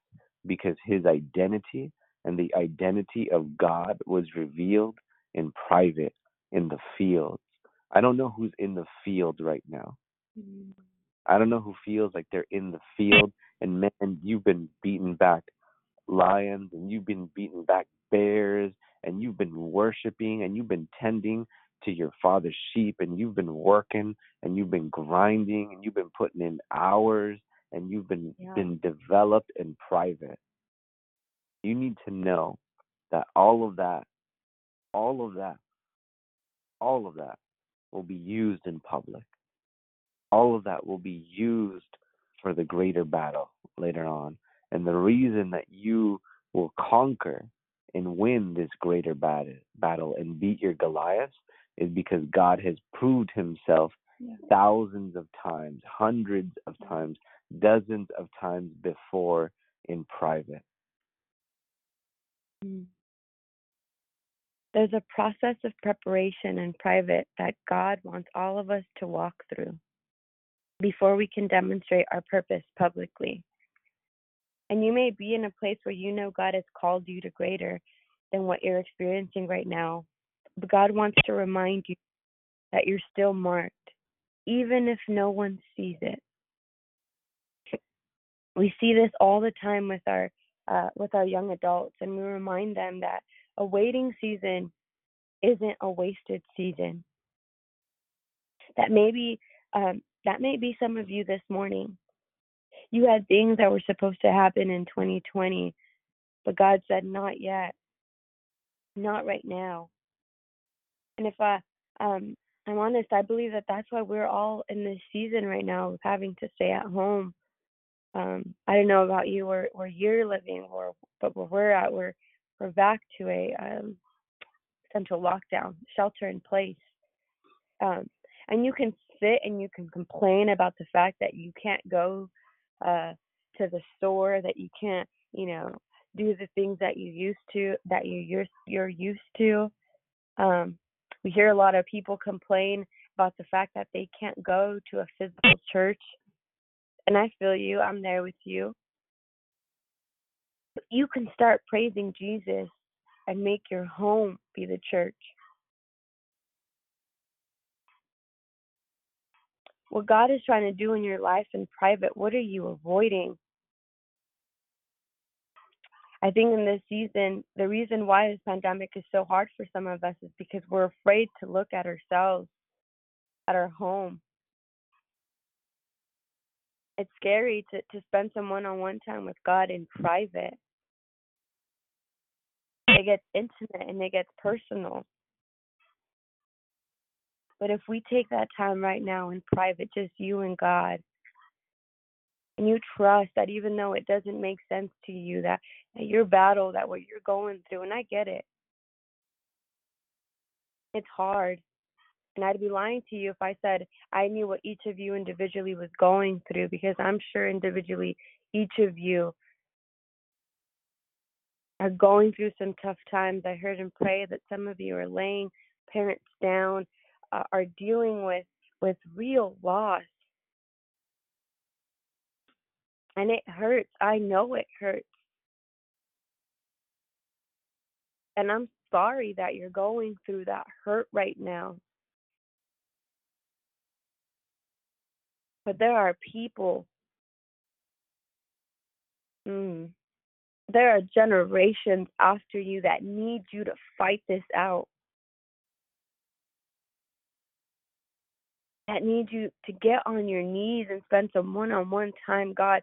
because his identity and the identity of God was revealed in private in the fields. I don't know who's in the field right now. Mm. I don't know who feels like they're in the field and man, you've been beaten back lions and you've been beating back bears and you've been worshiping and you've been tending to your father's sheep and you've been working and you've been grinding and you've been putting in hours and you've been Yeah. been developed in private. You need to know that all of that, all of that, all of that will be used in public. All of that will be used for the greater battle later on. And the reason that you will conquer and win this greater battle, battle and beat your Goliaths is because God has proved himself thousands of times, hundreds of times, dozens of times before in private. Mm. There's a process of preparation in private that God wants all of us to walk through before we can demonstrate our purpose publicly. And you may be in a place where you know God has called you to greater than what you're experiencing right now. But God wants to remind you that you're still marked, even if no one sees it. We see this all the time with our uh, with our young adults, and we remind them that a waiting season isn't a wasted season. That maybe um, that may be some of you this morning. You had things that were supposed to happen in 2020, but God said, "Not yet, not right now." And if I um, I'm honest. I believe that that's why we're all in this season right now of having to stay at home. Um, I don't know about you where where you're living, or but where we're at, we're we're back to a um, central lockdown, shelter in place. Um, and you can sit and you can complain about the fact that you can't go uh, to the store, that you can't, you know, do the things that you used to, that you you're you're used to. Um, we hear a lot of people complain about the fact that they can't go to a physical church. And I feel you, I'm there with you. You can start praising Jesus and make your home be the church. What God is trying to do in your life in private, what are you avoiding? I think in this season, the reason why this pandemic is so hard for some of us is because we're afraid to look at ourselves, at our home. It's scary to, to spend some one on one time with God in private. It gets intimate and it gets personal. But if we take that time right now in private, just you and God, and you trust that even though it doesn't make sense to you, that, that your battle, that what you're going through, and I get it, it's hard. And I'd be lying to you if I said I knew what each of you individually was going through because I'm sure individually each of you are going through some tough times. I heard and pray that some of you are laying parents down, uh, are dealing with with real loss and it hurts. I know it hurts. And I'm sorry that you're going through that hurt right now. But there are people, mm, there are generations after you that need you to fight this out. That need you to get on your knees and spend some one on one time. God,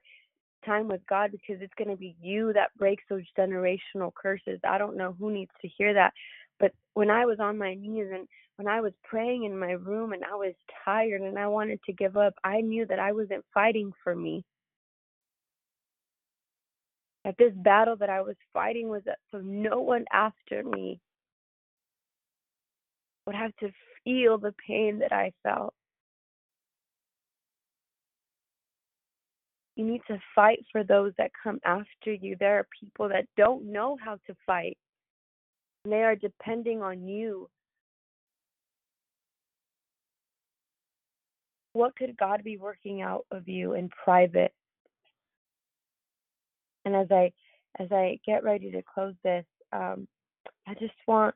time with God because it's going to be you that breaks those generational curses. I don't know who needs to hear that, but when I was on my knees and when I was praying in my room and I was tired and I wanted to give up, I knew that I wasn't fighting for me. That this battle that I was fighting was uh, that so no one after me would have to feel the pain that I felt. You need to fight for those that come after you. There are people that don't know how to fight, and they are depending on you. What could God be working out of you in private? And as I as I get ready to close this, um, I just want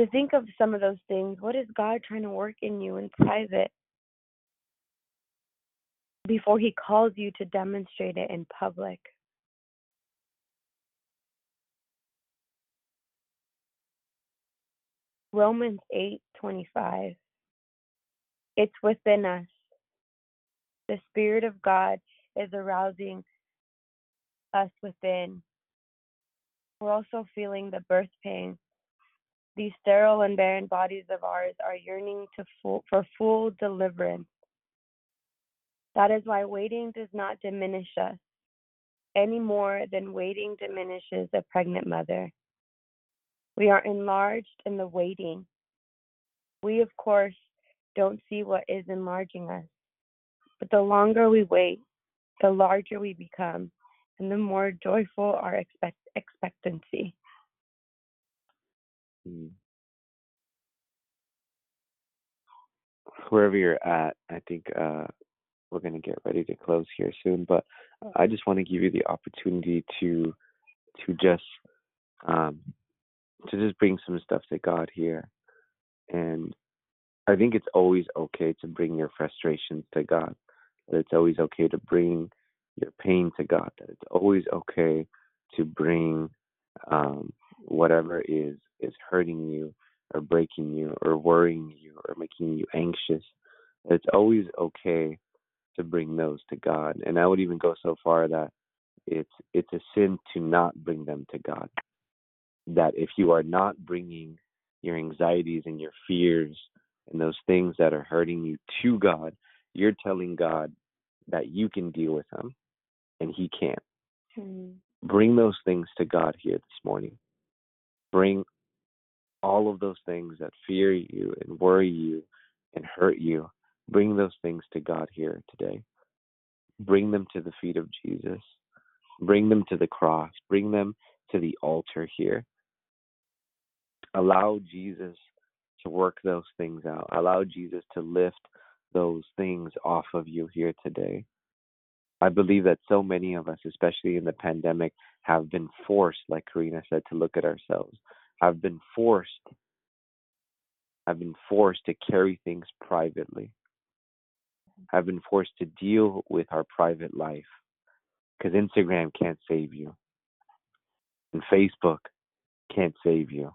to think of some of those things. What is God trying to work in you in private? Before he calls you to demonstrate it in public. Romans 8:25 It's within us. The spirit of God is arousing us within. We're also feeling the birth pain. These sterile and barren bodies of ours are yearning to full, for full deliverance. That is why waiting does not diminish us any more than waiting diminishes a pregnant mother. We are enlarged in the waiting. We, of course, don't see what is enlarging us, but the longer we wait, the larger we become, and the more joyful our expect- expectancy. Mm. Wherever you're at, I think uh, we're going to get ready to close here soon, but I just want to give you the opportunity to to just um, to just bring some stuff to God here, and I think it's always okay to bring your frustrations to God. That it's always okay to bring your pain to God. That it's always okay to bring um, whatever is is hurting you or breaking you or worrying you or making you anxious. It's always okay to bring those to God. And I would even go so far that it's it's a sin to not bring them to God. That if you are not bringing your anxieties and your fears and those things that are hurting you to God, you're telling God that you can deal with them and He can't. Mm. Bring those things to God here this morning. Bring all of those things that fear you and worry you and hurt you. Bring those things to God here today. Bring them to the feet of Jesus. Bring them to the cross. Bring them to the altar here. Allow Jesus to work those things out. Allow Jesus to lift those things off of you here today. I believe that so many of us, especially in the pandemic, have been forced, like Karina said, to look at ourselves, have been forced, have been forced to carry things privately, have been forced to deal with our private life because Instagram can't save you, and Facebook can't save you.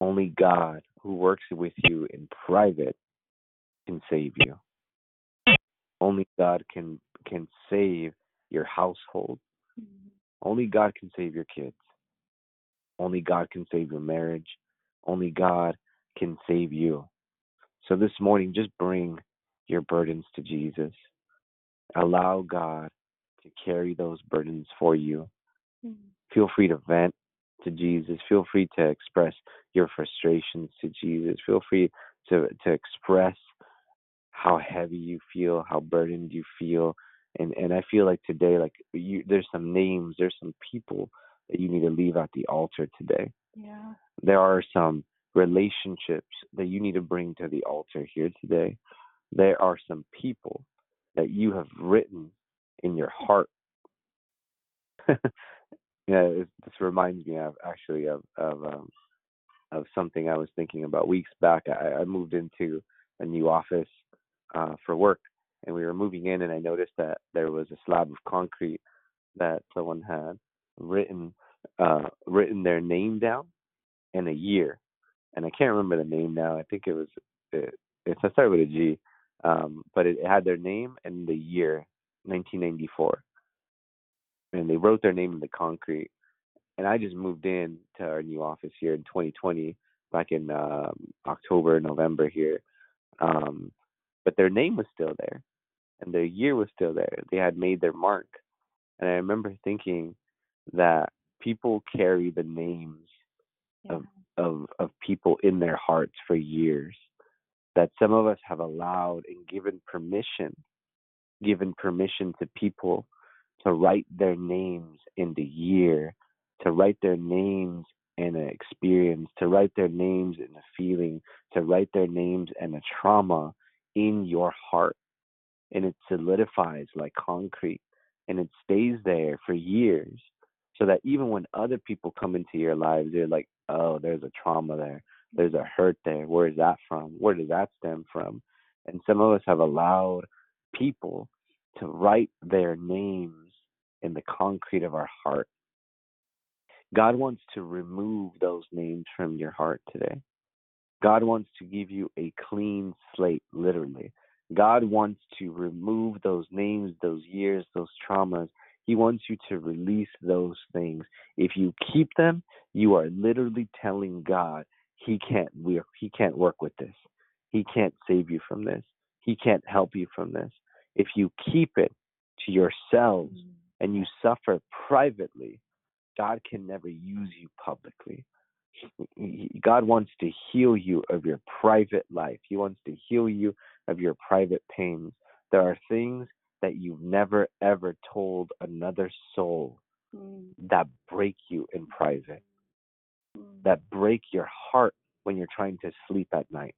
Only God, who works with you in private, can save you. Only God can can save your household. Only God can save your kids. Only God can save your marriage. Only God can save you. So this morning, just bring your burdens to Jesus. Allow God to carry those burdens for you. Mm. Feel free to vent to Jesus. Feel free to express your frustrations to Jesus. Feel free to, to express how heavy you feel, how burdened you feel. And and I feel like today, like you there's some names, there's some people that you need to leave at the altar today. Yeah. There are some relationships that you need to bring to the altar here today. There are some people that you have written in your heart. yeah, this reminds me of actually of of um, of something I was thinking about weeks back. I, I moved into a new office uh, for work, and we were moving in, and I noticed that there was a slab of concrete that someone had written uh, written their name down and a year, and I can't remember the name now. I think it was it, it started with a G, um, but it had their name and the year, 1994, and they wrote their name in the concrete. And I just moved in to our new office here in 2020, back in um, October, November here. Um, but their name was still there, and their year was still there. They had made their mark, and I remember thinking that people carry the names of of of people in their hearts for years that some of us have allowed and given permission given permission to people to write their names in the year to write their names in an experience to write their names in a feeling to write their names in a trauma in your heart. And it solidifies like concrete and it stays there for years so that even when other people come into your lives they're like oh there's a trauma there there's a hurt there where is that from where does that stem from? And some of us have allowed people to write their names in the concrete of our heart. God wants to remove those names from your heart today. God wants to give you a clean slate literally. God wants to remove those names those years those traumas he wants you to release those things. If you keep them, you are literally telling God he can't we he can't work with this. He can't save you from this. He can't help you from this. If you keep it to yourselves mm. and you suffer privately, God can never use you publicly. God wants to heal you of your private life. He wants to heal you of your private pains. There are things that you've never ever told another soul that break you in private, that break your heart when you're trying to sleep at night.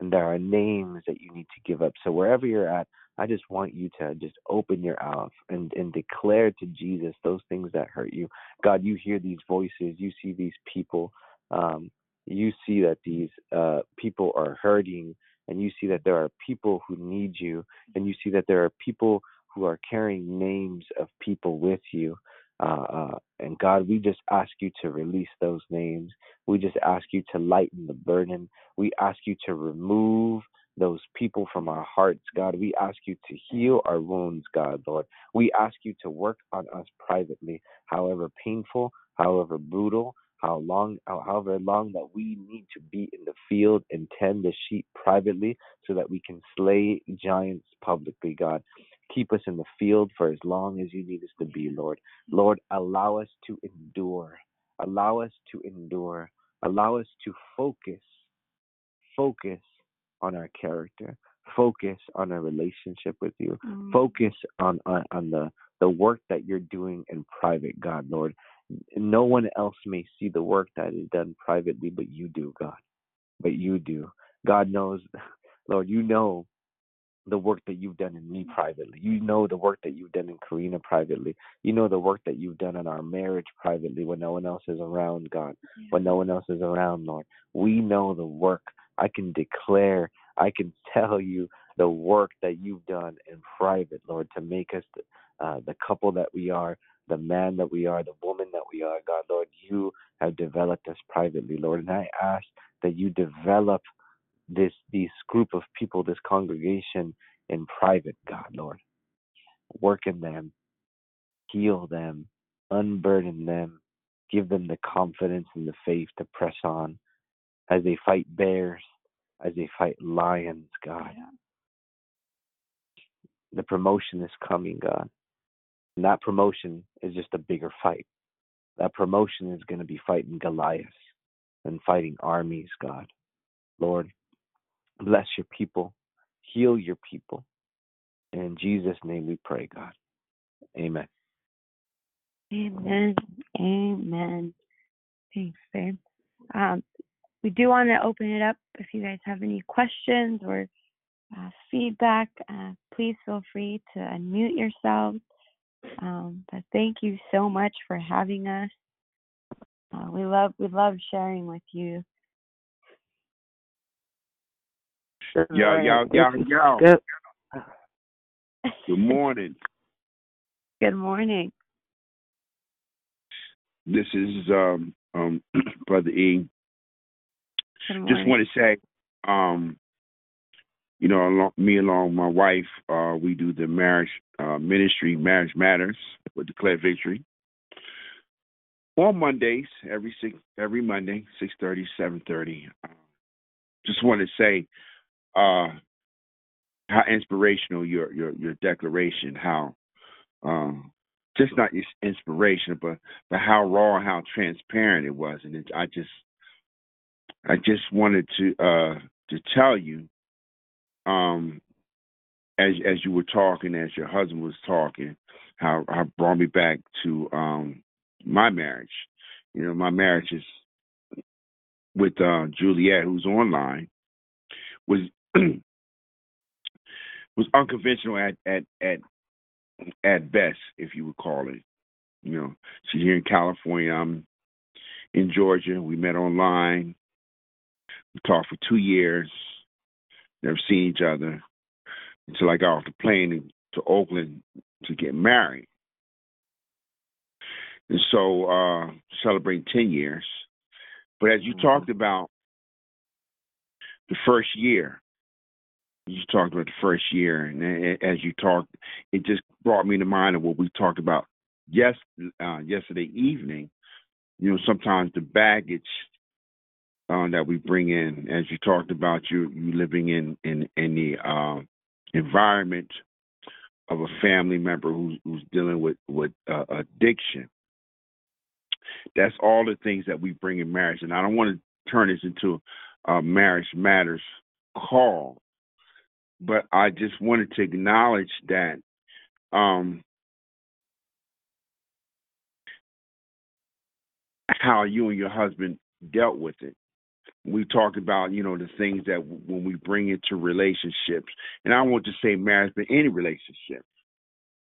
And there are names that you need to give up. So wherever you're at, I just want you to just open your mouth and, and declare to Jesus those things that hurt you. God, you hear these voices, you see these people, um, you see that these uh, people are hurting, and you see that there are people who need you, and you see that there are people who are carrying names of people with you. Uh, uh, and God, we just ask you to release those names. We just ask you to lighten the burden. We ask you to remove those people from our hearts, God. We ask you to heal our wounds, God, Lord. We ask you to work on us privately, however painful, however brutal, how long, how, however long that we need to be in the field and tend the sheep privately so that we can slay giants publicly, God. Keep us in the field for as long as you need us to be, Lord. Lord, allow us to endure. Allow us to endure. Allow us to focus, focus on our character, focus on our relationship with you, Mm. focus on, on, on the, the work that you're doing in private, God, Lord. No one else may see the work that is done privately, but you do, God. But you do. God knows, Lord, you know the work that you've done in me privately. You know the work that you've done in Karina privately. You know the work that you've done in our marriage privately when no one else is around, God. When no one else is around, Lord. We know the work. I can declare, I can tell you the work that you've done in private, Lord, to make us the, uh, the couple that we are, the man that we are, the woman that we are, God, Lord. You have developed us privately, Lord. And I ask that you develop this this group of people, this congregation in private, God, Lord. Work in them, heal them, unburden them, give them the confidence and the faith to press on as they fight bears, as they fight lions, God. The promotion is coming, God. And that promotion is just a bigger fight. That promotion is going to be fighting Goliath and fighting armies, God. Lord, bless your people, heal your people. In Jesus' name we pray, God. Amen. Amen. Amen. Thanks, babe. Um, we do want to open it up if you guys have any questions or uh, feedback. Uh, please feel free to unmute yourselves. Um, but thank you so much for having us. Uh, we love we love sharing with you. Yo, yo, yo, yo. Good. Good morning. Good morning. This is um um Brother E. Just want to say, um, you know, along, me along my wife, uh, we do the marriage uh, ministry, Marriage Matters, with Declare Victory. On Mondays, every six, every Monday, six thirty, seven thirty. Uh, just want to say, uh, how inspirational your your your declaration, how um, just not just inspirational, but but how raw, how transparent it was, and it, I just I just wanted to uh to tell you, um, as as you were talking, as your husband was talking, how how brought me back to um my marriage. You know, my marriage is with uh Juliet, who's online, was was unconventional at at at at best, if you would call it. You know, she's here in California. I'm in Georgia. We met online. We talked for two years. Never seen each other until I got off the plane to Oakland to get married. And so, uh, celebrating 10 years. But as you talked about the first year, you talked about the first year, and as you talked, it just brought me to mind of what we talked about yes uh, yesterday evening. You know, sometimes the baggage uh, that we bring in, as you talked about, you you living in in in the uh, environment of a family member who's who's dealing with with uh, addiction. That's all the things that we bring in marriage, and I don't want to turn this into a marriage matters call, but I just wanted to acknowledge that um, how you and your husband dealt with it. We talked about, you know, the things that w- when we bring into relationships, and I want to say marriage, but any relationship,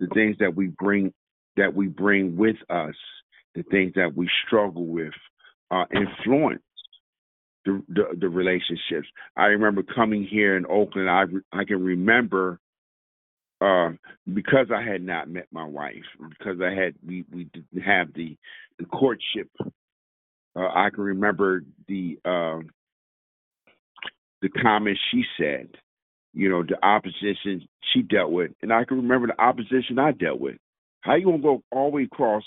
the things that we bring that we bring with us, the things that we struggle with, uh, influence the, the the relationships. I remember coming here in Oakland. I I can remember uh, because I had not met my wife, because I had we we didn't have the the courtship. Uh, I can remember the uh, the comments she said, you know, the opposition she dealt with, and I can remember the opposition I dealt with. How you gonna go all the way across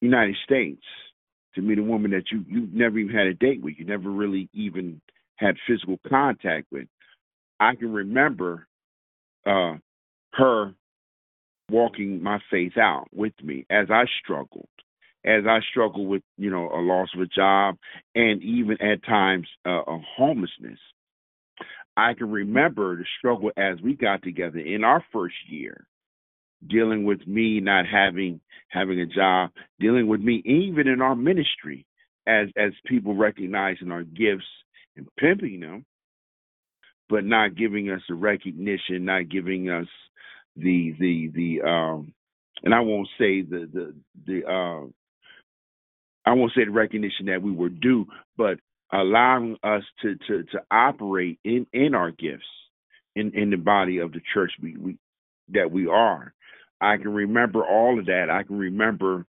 United States to meet a woman that you you never even had a date with, you never really even had physical contact with. I can remember uh, her walking my faith out with me as I struggled, as I struggle with you know a loss of a job and even at times uh, a homelessness. I can remember the struggle as we got together in our first year, dealing with me not having having a job, dealing with me even in our ministry as as people recognizing our gifts and pimping them, but not giving us the recognition, not giving us the the the um and I won't say the the the uh I won't say the recognition that we were due, but allowing us to to to operate in in our gifts in in the body of the church we, we that we are. I can remember all of that. I can remember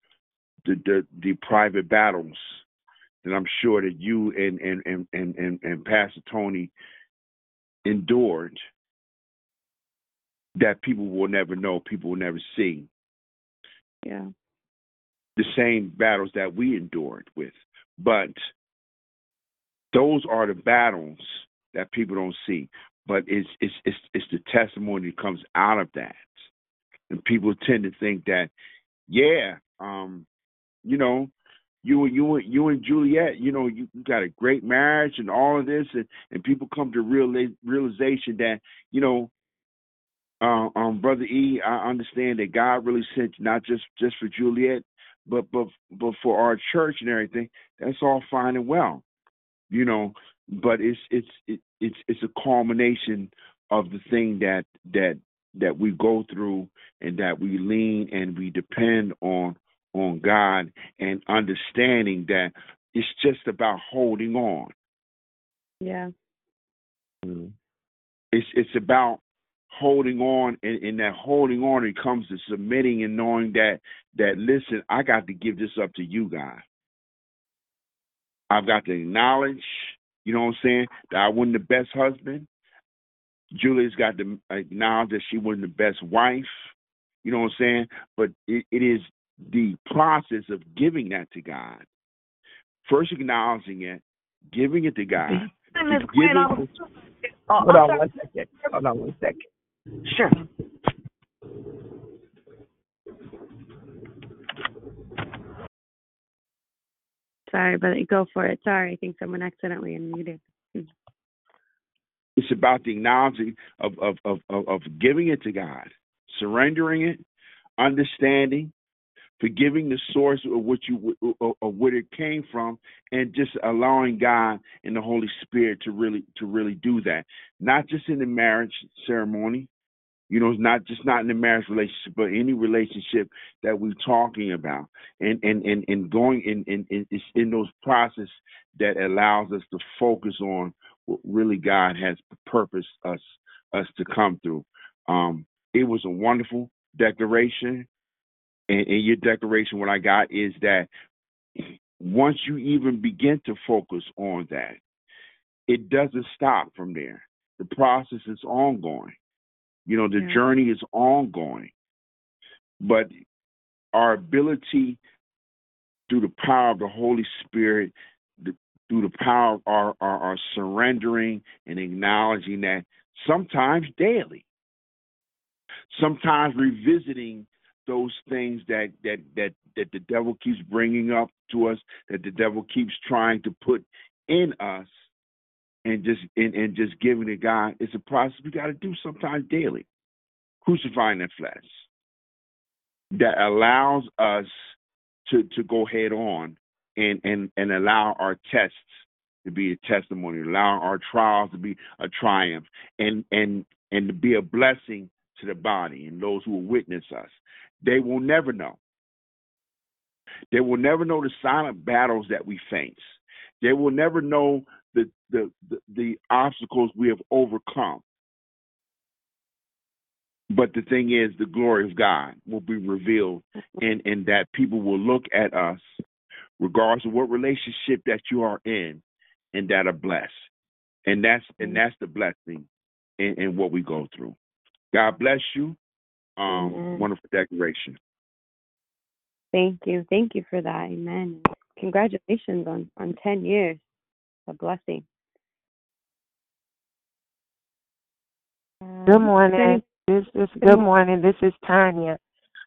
the the, the private battles that I'm sure that you and and and and and, and Pastor Tony endured that people will never know, people will never see. Yeah. The same battles that we endured with. But those are the battles that people don't see. But it's it's it's it's the testimony that comes out of that. And people tend to think that, yeah, um, you know, you and you and you and Juliet, you know, you, got a great marriage and all of this, and and people come to real realization that you know, uh, um, brother E, I understand that God really sent not just just for Juliet, but but but for our church and everything. That's all fine and well, you know. But it's it's it, it's it's a culmination of the thing that that that we go through and that we lean and we depend on on God and understanding that it's just about holding on. Yeah. Mm-hmm. It's it's about holding on and, and that holding on it comes to submitting and knowing that that listen, I got to give this up to you, God. I've got to acknowledge, you know what I'm saying, that I wasn't the best husband. julie's got to acknowledge that she wasn't the best wife. You know what I'm saying? But it, it is the process of giving that to God. First acknowledging it, giving it to God. Giving, Hold on one second. Hold on one second. Sure. Sorry, but go for it. Sorry, I think someone accidentally unmuted. it's about the acknowledging of, of, of, of, of giving it to God, surrendering it, understanding, forgiving the source of what you of what it came from, and just allowing God and the Holy Spirit to really to really do that. Not just in the marriage ceremony, you know, it's not just not in the marriage relationship, but any relationship that we're talking about, and and and, and going in in in, in those process that allows us to focus on what really God has purposed us us to come through. Um, it was a wonderful declaration and in your declaration, what I got is that once you even begin to focus on that, it doesn't stop from there. The process is ongoing. You know, the Yeah. journey is ongoing. But our ability through the power of the Holy Spirit, the, through the power of our, our, our surrendering and acknowledging that sometimes daily, sometimes revisiting those things that that that that the devil keeps bringing up to us, that the devil keeps trying to put in us, and just and, and just giving to God. It's a process we got to do sometimes daily, crucifying that flesh that allows us to to go head on and and and allow our tests to be a testimony, allow our trials to be a triumph, and and and to be a blessing to the body and those who will witness us. They will never know. They will never know the silent battles that we face. They will never know the the the, the obstacles we have overcome. But the thing is, the glory of God will be revealed, and and that people will look at us, regardless of what relationship that you are in, and that are blessed. And that's and that's the blessing in, in what we go through. God bless you. Um, Amen. wonderful declaration. Thank you. Thank you for that. Amen. congratulations on on 10 years. A blessing. Good Um, morning. This is Good morning. This is Tanya.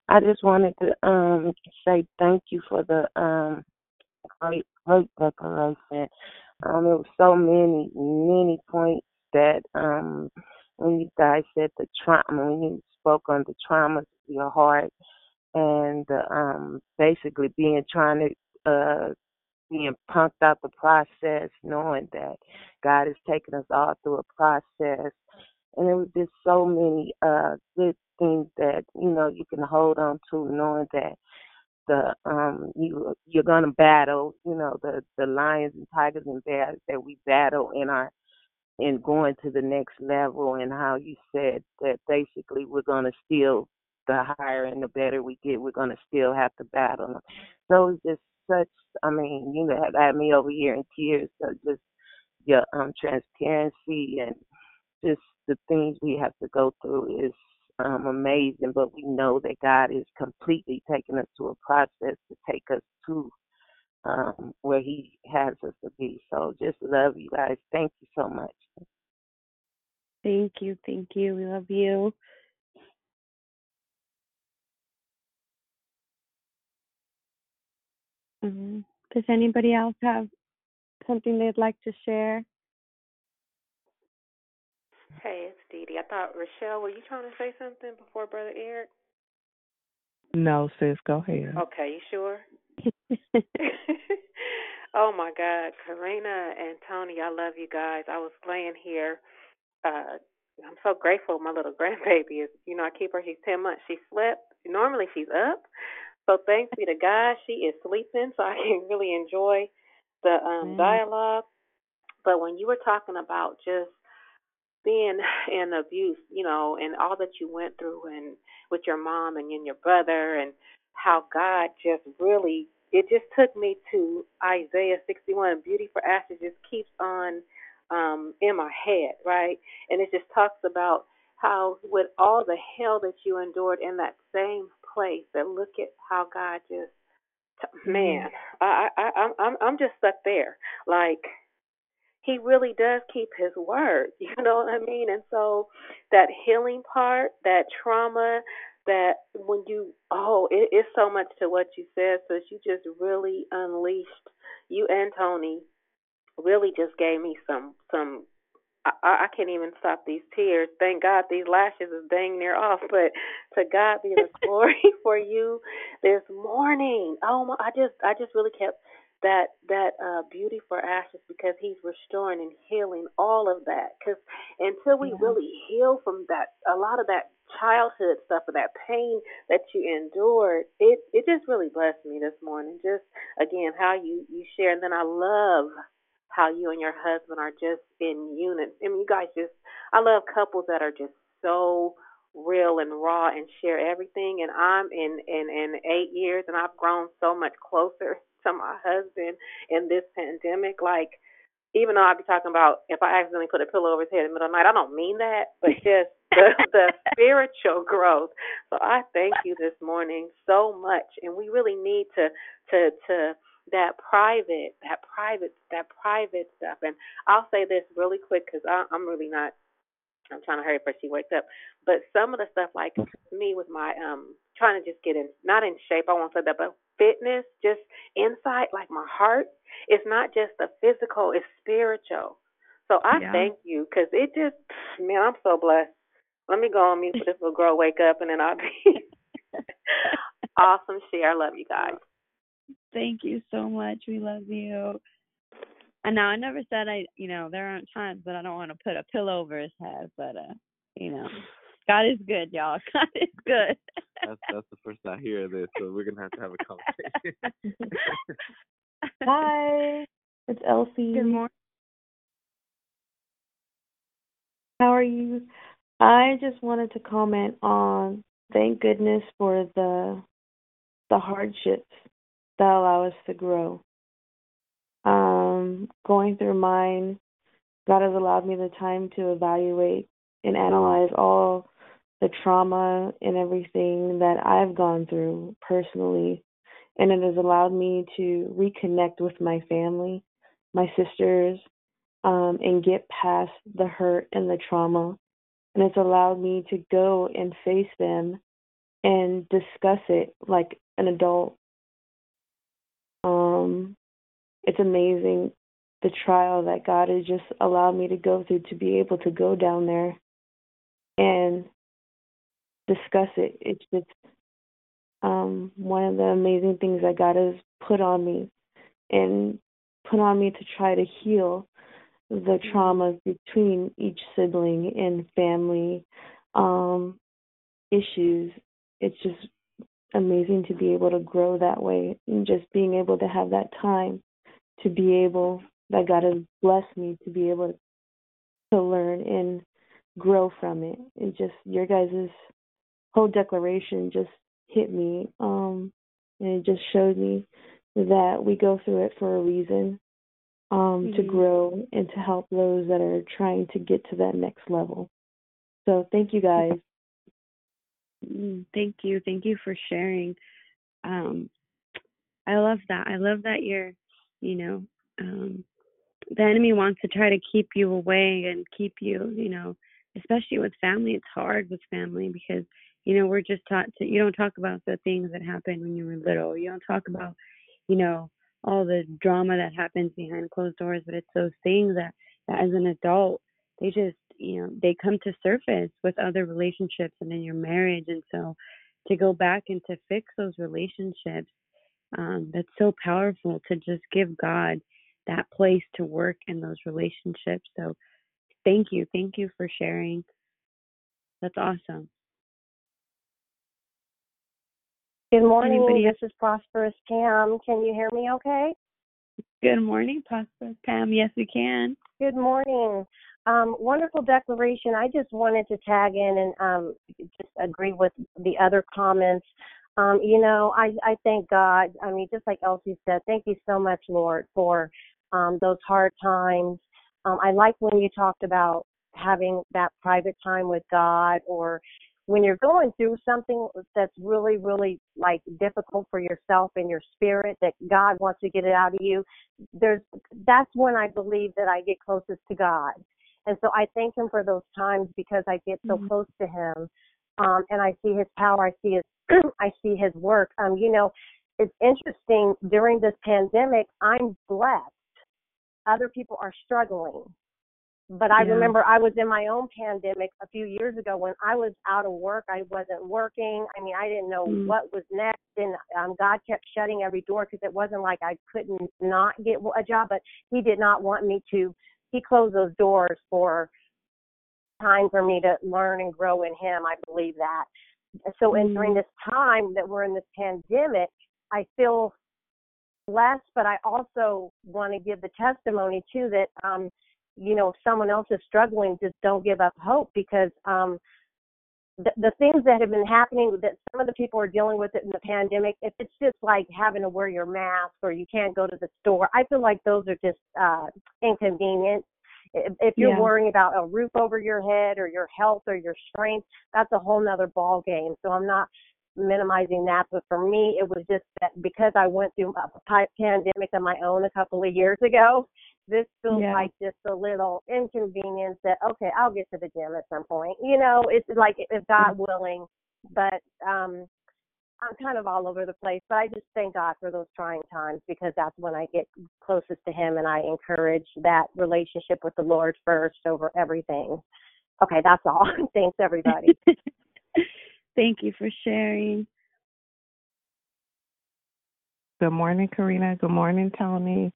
I just wanted to um say thank you for the um great great declaration. Um it was so many, many points that um when you guys said the trauma when you spoke on the traumas of your heart and um basically being trying to uh being punked out the process, knowing that God has taken us all through a process and it was just so many uh good things that you know you can hold on to knowing that the um you you're gonna battle you know the the lions and tigers and bears that we battle in our in going to the next level and how you said that basically we're gonna still the higher and the better we get we're gonna still have to battle them. so it's just such I mean you know had me over here in tears so just your um transparency and just the things we have to go through is um, amazing, but we know that God is completely taking us to a process to take us to um, where He has us to be. So just love you guys. Thank you so much. Thank you, thank you. We love you. Um, does anybody else have something they'd like to share? Hey, it's Dee Dee. I thought Rochelle, were you trying to say something before Brother Eric? No, sis, go ahead. Okay, you sure? oh my God, Karina and Tony, I love you guys. I was laying here. Uh, I'm so grateful. My little grandbaby is, you know, I keep her. She's ten months. She slept. Normally she's up. So thanks be to God, she is sleeping, so I can really enjoy the um dialogue. But when you were talking about just being in abuse, you know, and all that you went through and with your mom and and your brother and how God just really it just took me to Isaiah 61 beauty for ashes just keeps on um in my head, right? And it just talks about how with all the hell that you endured in that same place that look at how God just mm-hmm. man, I I I I'm I'm just stuck there. Like he really does keep his word. You know what I mean? And so that healing part, that trauma, that when you oh, it, it's so much to what you said, so you just really unleashed you and Tony really just gave me some some I, I can't even stop these tears. Thank God these lashes is dang near off, but to God be the glory for you this morning. Oh my! I just I just really kept that that uh beauty for ashes because He's restoring and healing all of that. Because until we really heal from that, a lot of that childhood stuff or that pain that you endured, it it just really blessed me this morning. Just again how you you share, and then I love how you and your husband are just in unit. I mean, you guys just, I love couples that are just so real and raw and share everything. And I'm in, in, in eight years and I've grown so much closer to my husband in this pandemic. Like, even though I be talking about if I accidentally put a pillow over his head in the middle of the night, I don't mean that, but just the, the spiritual growth. So I thank you this morning so much, and we really need to to to that private, that private, that private stuff. And I'll say this really quick because I'm really not. I'm trying to hurry before she wakes up. But some of the stuff, like me with my um trying to just get in, not in shape. I won't say that, but fitness, just insight, like my heart. It's not just the physical; it's spiritual. So I Yeah. thank you because it just, man, I'm so blessed. Let me go on mute for this little girl wake up, and then I'll be awesome. Share. I love you guys. Thank you so much. We love you. And now I never said I, you know, there aren't times that I don't want to put a pillow over his head, but uh, you know, God is good, y'all. God is good. That's that's the first I hear of this, so we're gonna have to have a conversation. Hi, it's Elsie. Good morning. How are you? I just wanted to comment on thank goodness for the the hardships that allow us to grow. Um, going through mine, God has allowed me the time to evaluate and analyze all the trauma and everything that I've gone through personally and it has allowed me to reconnect with my family, my sisters, um, and get past the hurt and the trauma. And it's allowed me to go and face them and discuss it like an adult. Um, it's amazing the trial that God has just allowed me to go through to be able to go down there and discuss it. It's just um, one of the amazing things that God has put on me and put on me to try to heal the traumas between each sibling and family um, issues. It's just amazing to be able to grow that way and just being able to have that time to be able that God has blessed me to be able to learn and grow from it. And just your guys' whole declaration just hit me. Um and it just showed me that we go through it for a reason. Um, to Mhm. grow and to help those that are trying to get to that next level. So thank you guys. Mm, Thank you. Thank you for sharing. Um, I love that. I love that you're, you know, um, the enemy wants to try to keep you away and keep you, you know, especially with family. It's hard with family because, you know, we're just taught to, you don't talk about the things that happened when you were little. You don't talk about, you know, all the drama that happens behind closed doors, but it's those things that, that as an adult, they just, you know, they come to surface with other relationships and in your marriage. And so to go back and to fix those relationships, um, that's so powerful to just give God that place to work in those relationships. So thank you. Thank you for sharing. That's awesome. Good morning. Anybody This is Prosperous Pam. Can you hear me okay? Good morning, Prosperous Pam. Yes, we can. Good morning. Um, wonderful declaration. I just wanted to tag in and um, just agree with the other comments. Um, you know, I, I thank God. I mean, just like Elsie said, thank you so much, Lord, for um, those hard times. Um, I like when you talked about having that private time with God or when you're going through something that's really, really like difficult for yourself and your spirit that God wants to get it out of you, there's that's when I believe that I get closest to God. And so I thank him for those times because I get so close to him. Um, and I see his power, I see his I see his work. Um, you know, it's interesting during this pandemic, I'm blessed. Other people are struggling. But I Yeah. remember I was in my own pandemic a few years ago when I was out of work. I wasn't working. I mean, I didn't know Mm. what was next, and um, God kept shutting every door because it wasn't like I couldn't not get a job, but He did not want me to. He closed those doors for time for me to learn and grow in Him. I believe that. So, and during Mm. this time that we're in this pandemic, I feel blessed, but I also want to give the testimony too that um, you know, if someone else is struggling, just don't give up hope because um the, the things that have been happening that some of the people are dealing with it in the pandemic, if it's just like having to wear your mask or you can't go to the store, I feel like those are just uh inconvenient. If, if you're Yeah. worrying about a roof over your head or your health or your strength, that's a whole nother ball game. So I'm not minimizing that, but for me, it was just that because I went through a pandemic on my own a couple of years ago, this feels Yeah. like just a little inconvenience that okay, I'll get to the gym at some point. You know, it's like if God willing, but um I'm kind of all over the place, but I just thank God for those trying times because that's when I get closest to Him and I encourage that relationship with the Lord first over everything. Okay, that's all. Thanks, everybody. Thank you for sharing. Good morning, Karina. Good morning, Tony.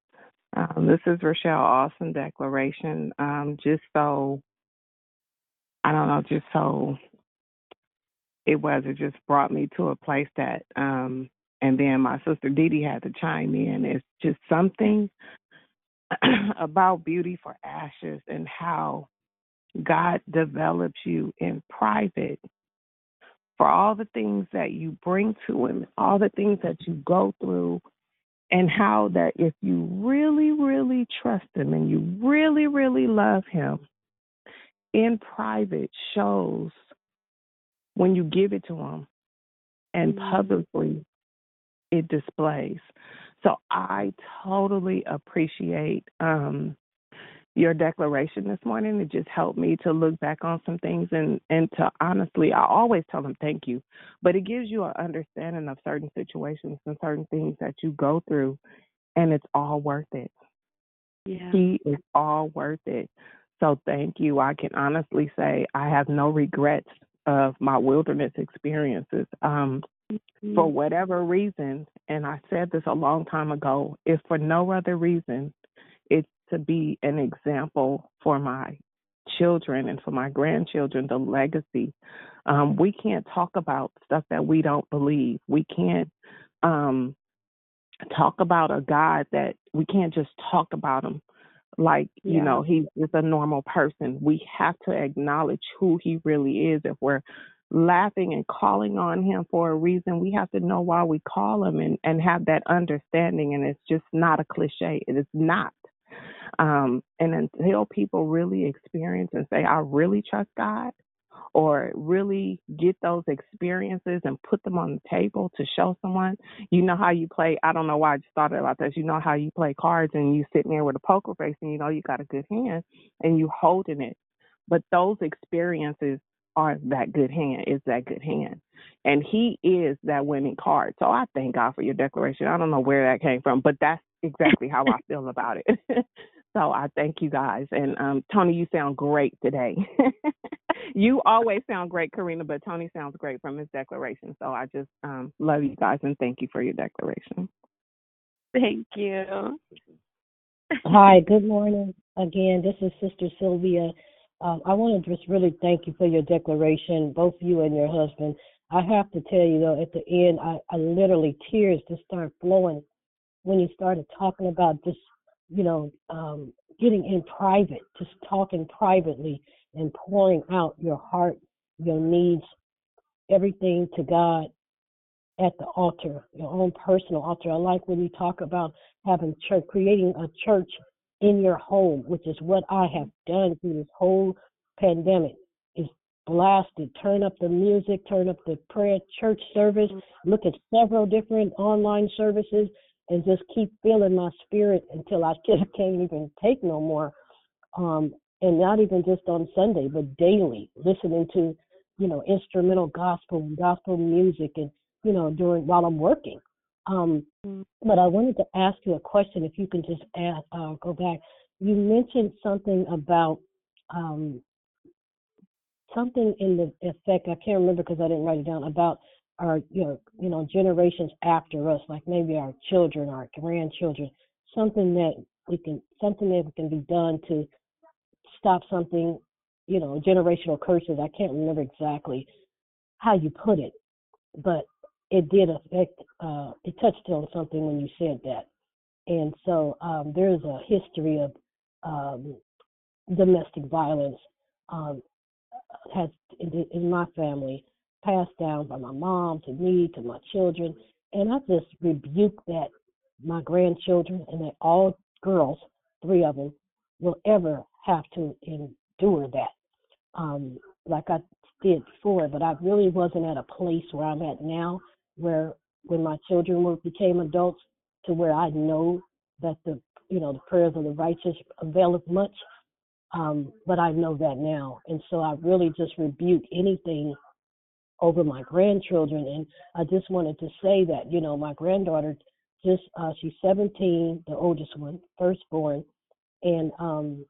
Um, this is Rochelle Awesome Declaration. Um, just so, I don't know, just so it was, it just brought me to a place that, um, and then my sister Dee had to chime in. It's just something about beauty for ashes and how God develops you in private for all the things that you bring to Him, all the things that you go through, and how that if you really, really trust Him and you really, really love Him, in private shows when you give it to Him, and publicly it displays. So I totally appreciate um, your declaration this morning. It just helped me to look back on some things and and to honestly, I always tell them thank you, but it gives you an understanding of certain situations and certain things that you go through, and it's all worth it. Yeah. He is all worth it. So thank you. I can honestly say I have no regrets of my wilderness experiences. Um, for whatever reason, and I said this a long time ago, if for no other reason, to be an example for my children and for my grandchildren, the legacy. Um, we can't talk about stuff that we don't believe. We can't um, talk about a God that we can't just talk about him like you Yeah. know he's just a normal person we have to acknowledge who he really is if we're laughing and calling on him for a reason we have to know why we call him and and have that understanding and it's just not a cliche it is not um and until people really experience and say i really trust god or really get those experiences and put them on the table to show someone. You know how you play. I don't know why I just thought about this. You know how you play cards and you sitting there with a poker face and you know you got a good hand and you holding it. But those experiences are that good hand. Is that good hand, and he is that winning card. So I thank God for your declaration. I don't know where that came from, but that's exactly how I feel about it. so I thank you guys. And um, Tony, you sound great today. you always sound great, Karina, but Tony sounds great from his declaration. So I just um, love you guys and thank you for your declaration. Thank you. Hi, good morning. Again, this is Sister Sylvia. Um, I want to just really thank you for your declaration, both you and your husband. I have to tell you though, at the end, I, I literally tears just start flowing when you started talking about just, you know, um, getting in private, just talking privately and pouring out your heart, your needs, everything to God at the altar, your own personal altar. I like when you talk about having church, creating a church in your home, which is what I have done through this whole pandemic. Is blasted. Turn up the music, turn up the prayer church service, look at several different online services, and just keep feeling my spirit until I just can't even take no more. Um, and not even just on Sunday, but daily, listening to, you know, instrumental gospel and gospel music and, you know, during while I'm working. Um, but I wanted to ask you a question. If you can just ask, uh, go back. You mentioned something about um, something in the effect. I can't remember because I didn't write it down about our, you know, you know, generations after us, like maybe our children, our grandchildren. Something that we can, something that can be done to stop something, you know, generational curses. I can't remember exactly how you put it, but it did affect, uh, it touched on something when you said that. And so um, there's a history of um, domestic violence um, has in, in my family passed down by my mom to me to my children, and I just rebuke that my grandchildren and that all girls, three of them, will ever have to endure that. Um, like I did before, but I really wasn't at a place where I'm at now, where when my children were became adults, to where I know that the you know the prayers of the righteous availeth much. Um, but I know that now, and so I really just rebuke anything over my grandchildren. And I just wanted to say that you know my granddaughter just uh, she's 17, the oldest one, firstborn, and um,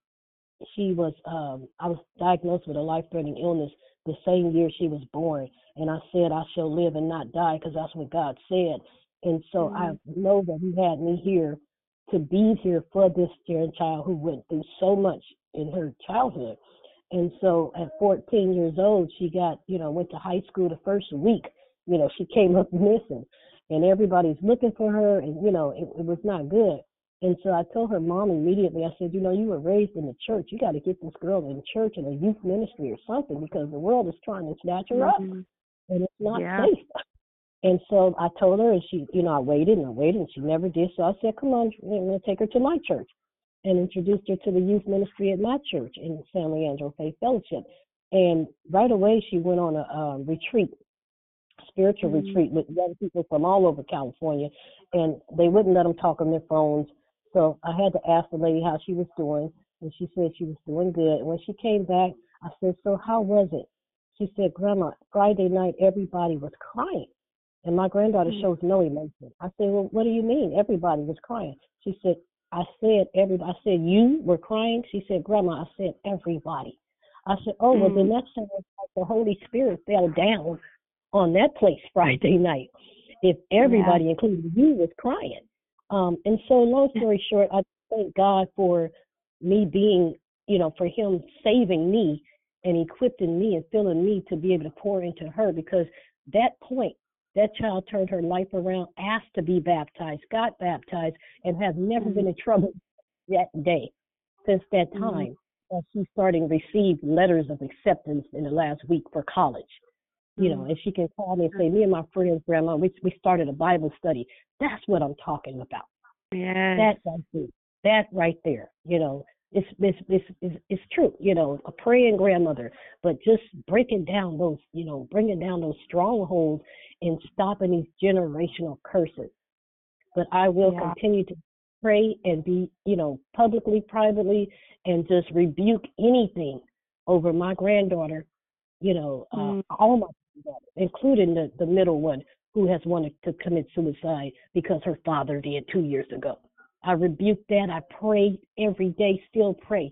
she was um I was diagnosed with a life threatening illness the same year she was born. And I said I shall live and not die because that's what God said. And so I mm-hmm. know that he had me here to be here for this child who went through so much in her childhood. And so at 14 years old she got you know went to high school the first week you know she came up missing. And everybody's looking for her and you know it, it was not good and so I told her mom immediately, I said, you know, you were raised in the church. You got to get this girl in church and a youth ministry or something because the world is trying to snatch her up Mhm. and it's not Yeah. safe. And so I told her, and she, you know, I waited and I waited and she never did. So I said, come on, I'm going to take her to my church and introduced her to the youth ministry at my church in San Leandro Faith Fellowship. And right away she went on a um, retreat spiritual Mm. retreat with young people from all over California, and they wouldn't let them talk on their phones. So I had to ask the lady how she was doing, and she said she was doing good. And when she came back, I said, "So how was it?" She said, "Grandma, Friday night everybody was crying." And my granddaughter Mm. shows no emotion. I said, Well, what do you mean? Everybody was crying. She said, I said everybody I said, You were crying? She said, Grandma, I said everybody. I said, Oh, well then Mm. that sounds like the Holy Spirit fell down on that place Friday night. If everybody, including you, was crying. Um, and so long story short, I thank God for me being, you know, for him saving me and equipping me and filling me to be able to pour into her because that point that child turned her life around, asked to be baptized, got baptized, and has never been in trouble that day since that Mhm. time. And she's starting to receive letters of acceptance in the last week for college. You know, Mm. and she can call me and say, Me and my friends, Grandma, we we started a Bible study. That's what I'm talking about. Yes. That right there. That right there. You know, it's it's it's it's, it's true. You know, a praying grandmother, but just breaking down those, you know, bringing down those strongholds and stopping these generational curses. But I will Yeah. continue to pray and be, you know, publicly, privately, and just rebuke anything over my granddaughter. You know, uh, Mm. all my including the the middle one who has wanted to commit suicide because her father did two years ago. I rebuke that. I pray every day, still pray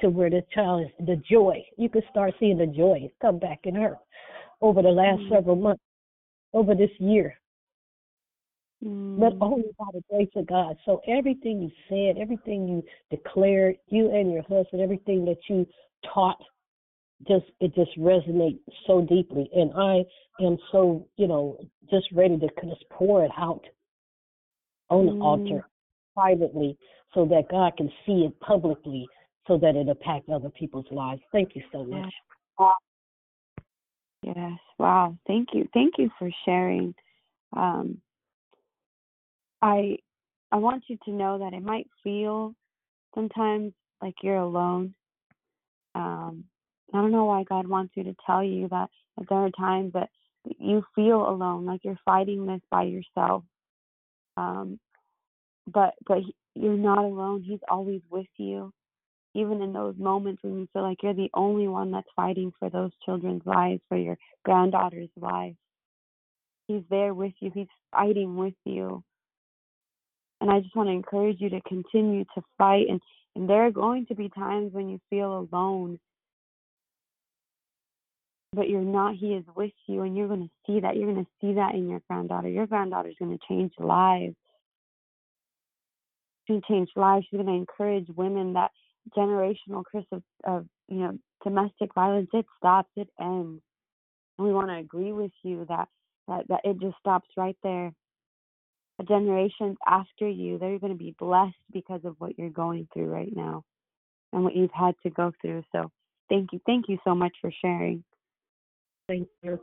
to where the child is the joy. You can start seeing the joy come back in her over the last Mm. several months, over this year. But Mm. only by the grace of God. So everything you said, everything you declared, you and your husband, everything that you taught, just it just resonates so deeply. And I am so, you know, just ready to just pour it out on the Mm. altar privately so that God can see it publicly so that it impacts other people's lives. Thank you so much. Yes. Wow. Thank you. Thank you for sharing. Um, I I want you to know that it might feel sometimes like you're alone. Um, I don't know why God wants you to tell you that, that there are times that you feel alone, like you're fighting this by yourself. Um, but but he- you're not alone. He's always with you, even in those moments when you feel like you're the only one that's fighting for those children's lives, for your granddaughter's life. He's there with you. He's fighting with you. And I just want to encourage you to continue to fight. And, and there are going to be times when you feel alone, but you're not. He is with you, and you're going to see that. You're going to see that in your granddaughter. Your granddaughter's going to change lives. She's going to change lives. She's going to encourage women that generational curse of, of you know domestic violence it stops, it ends. And we want to agree with you that that that it just stops right there. The generations after you, they're going to be blessed because of what you're going through right now and what you've had to go through. So thank you. Thank you so much for sharing. Thank you.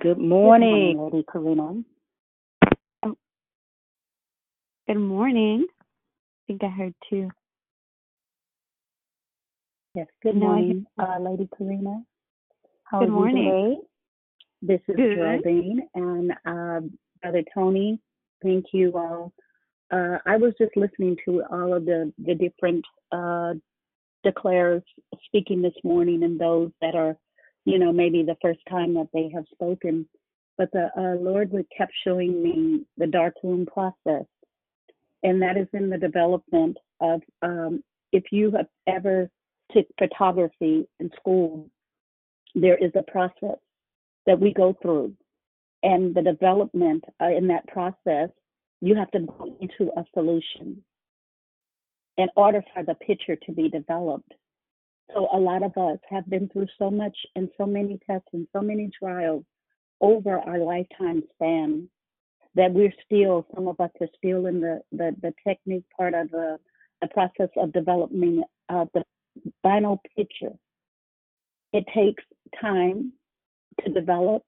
Good morning, Lady Karina. Good morning. I think I heard two. Yes, good No, I morning, uh, Lady Karina. How Good are morning. you today? This is Good. Geraldine and uh, Brother Tony. Thank you all. Uh, I was just listening to all of the, the different uh, declares speaking this morning and those that are, you know, maybe the first time that they have spoken. But the uh, Lord would kept showing me the dark room process, and that is in the development of um, if you have ever took photography in school, there is a process that we go through, and the development uh, in that process, you have to go into a solution in order for the picture to be developed. So a lot of us have been through so much and so many tests and so many trials over our lifetime span that we're still, some of us are still in the, the, the technique part of the, the process of developing uh, the final picture. It takes time to develop,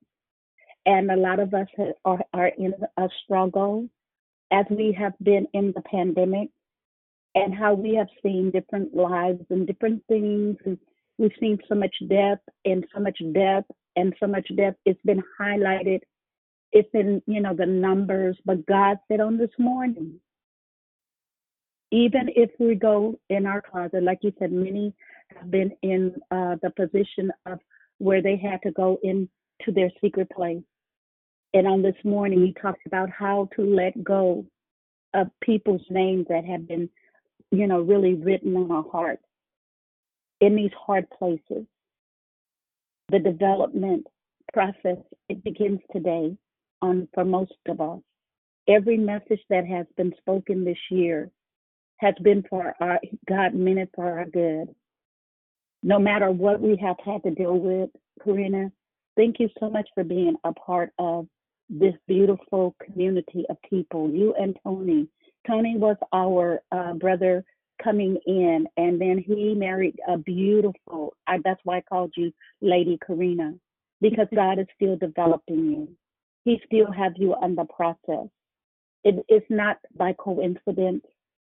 and a lot of us are, are in a struggle as we have been in the pandemic and how we have seen different lives and different things and we've seen so much death and so much death and so much death. It's been highlighted. It's in, you know, the numbers. But God said on this morning, even if we go in our closet, like you said, many have been in uh, the position of where they had to go into their secret place. And on this morning, he talked about how to let go of people's names that have been, you know, really written on our heart in these hard places. The development process it begins today on for most of us. Every message that has been spoken this year has been for our God meant for our good. No matter what we have had to deal with, Karina, thank you so much for being a part of this beautiful community of people. You and Tony. Tony was our uh, brother coming in, and then he married a beautiful. I, that's why I called you Lady Karina, because God is still developing you. He still have you on the process. It, it's not by coincidence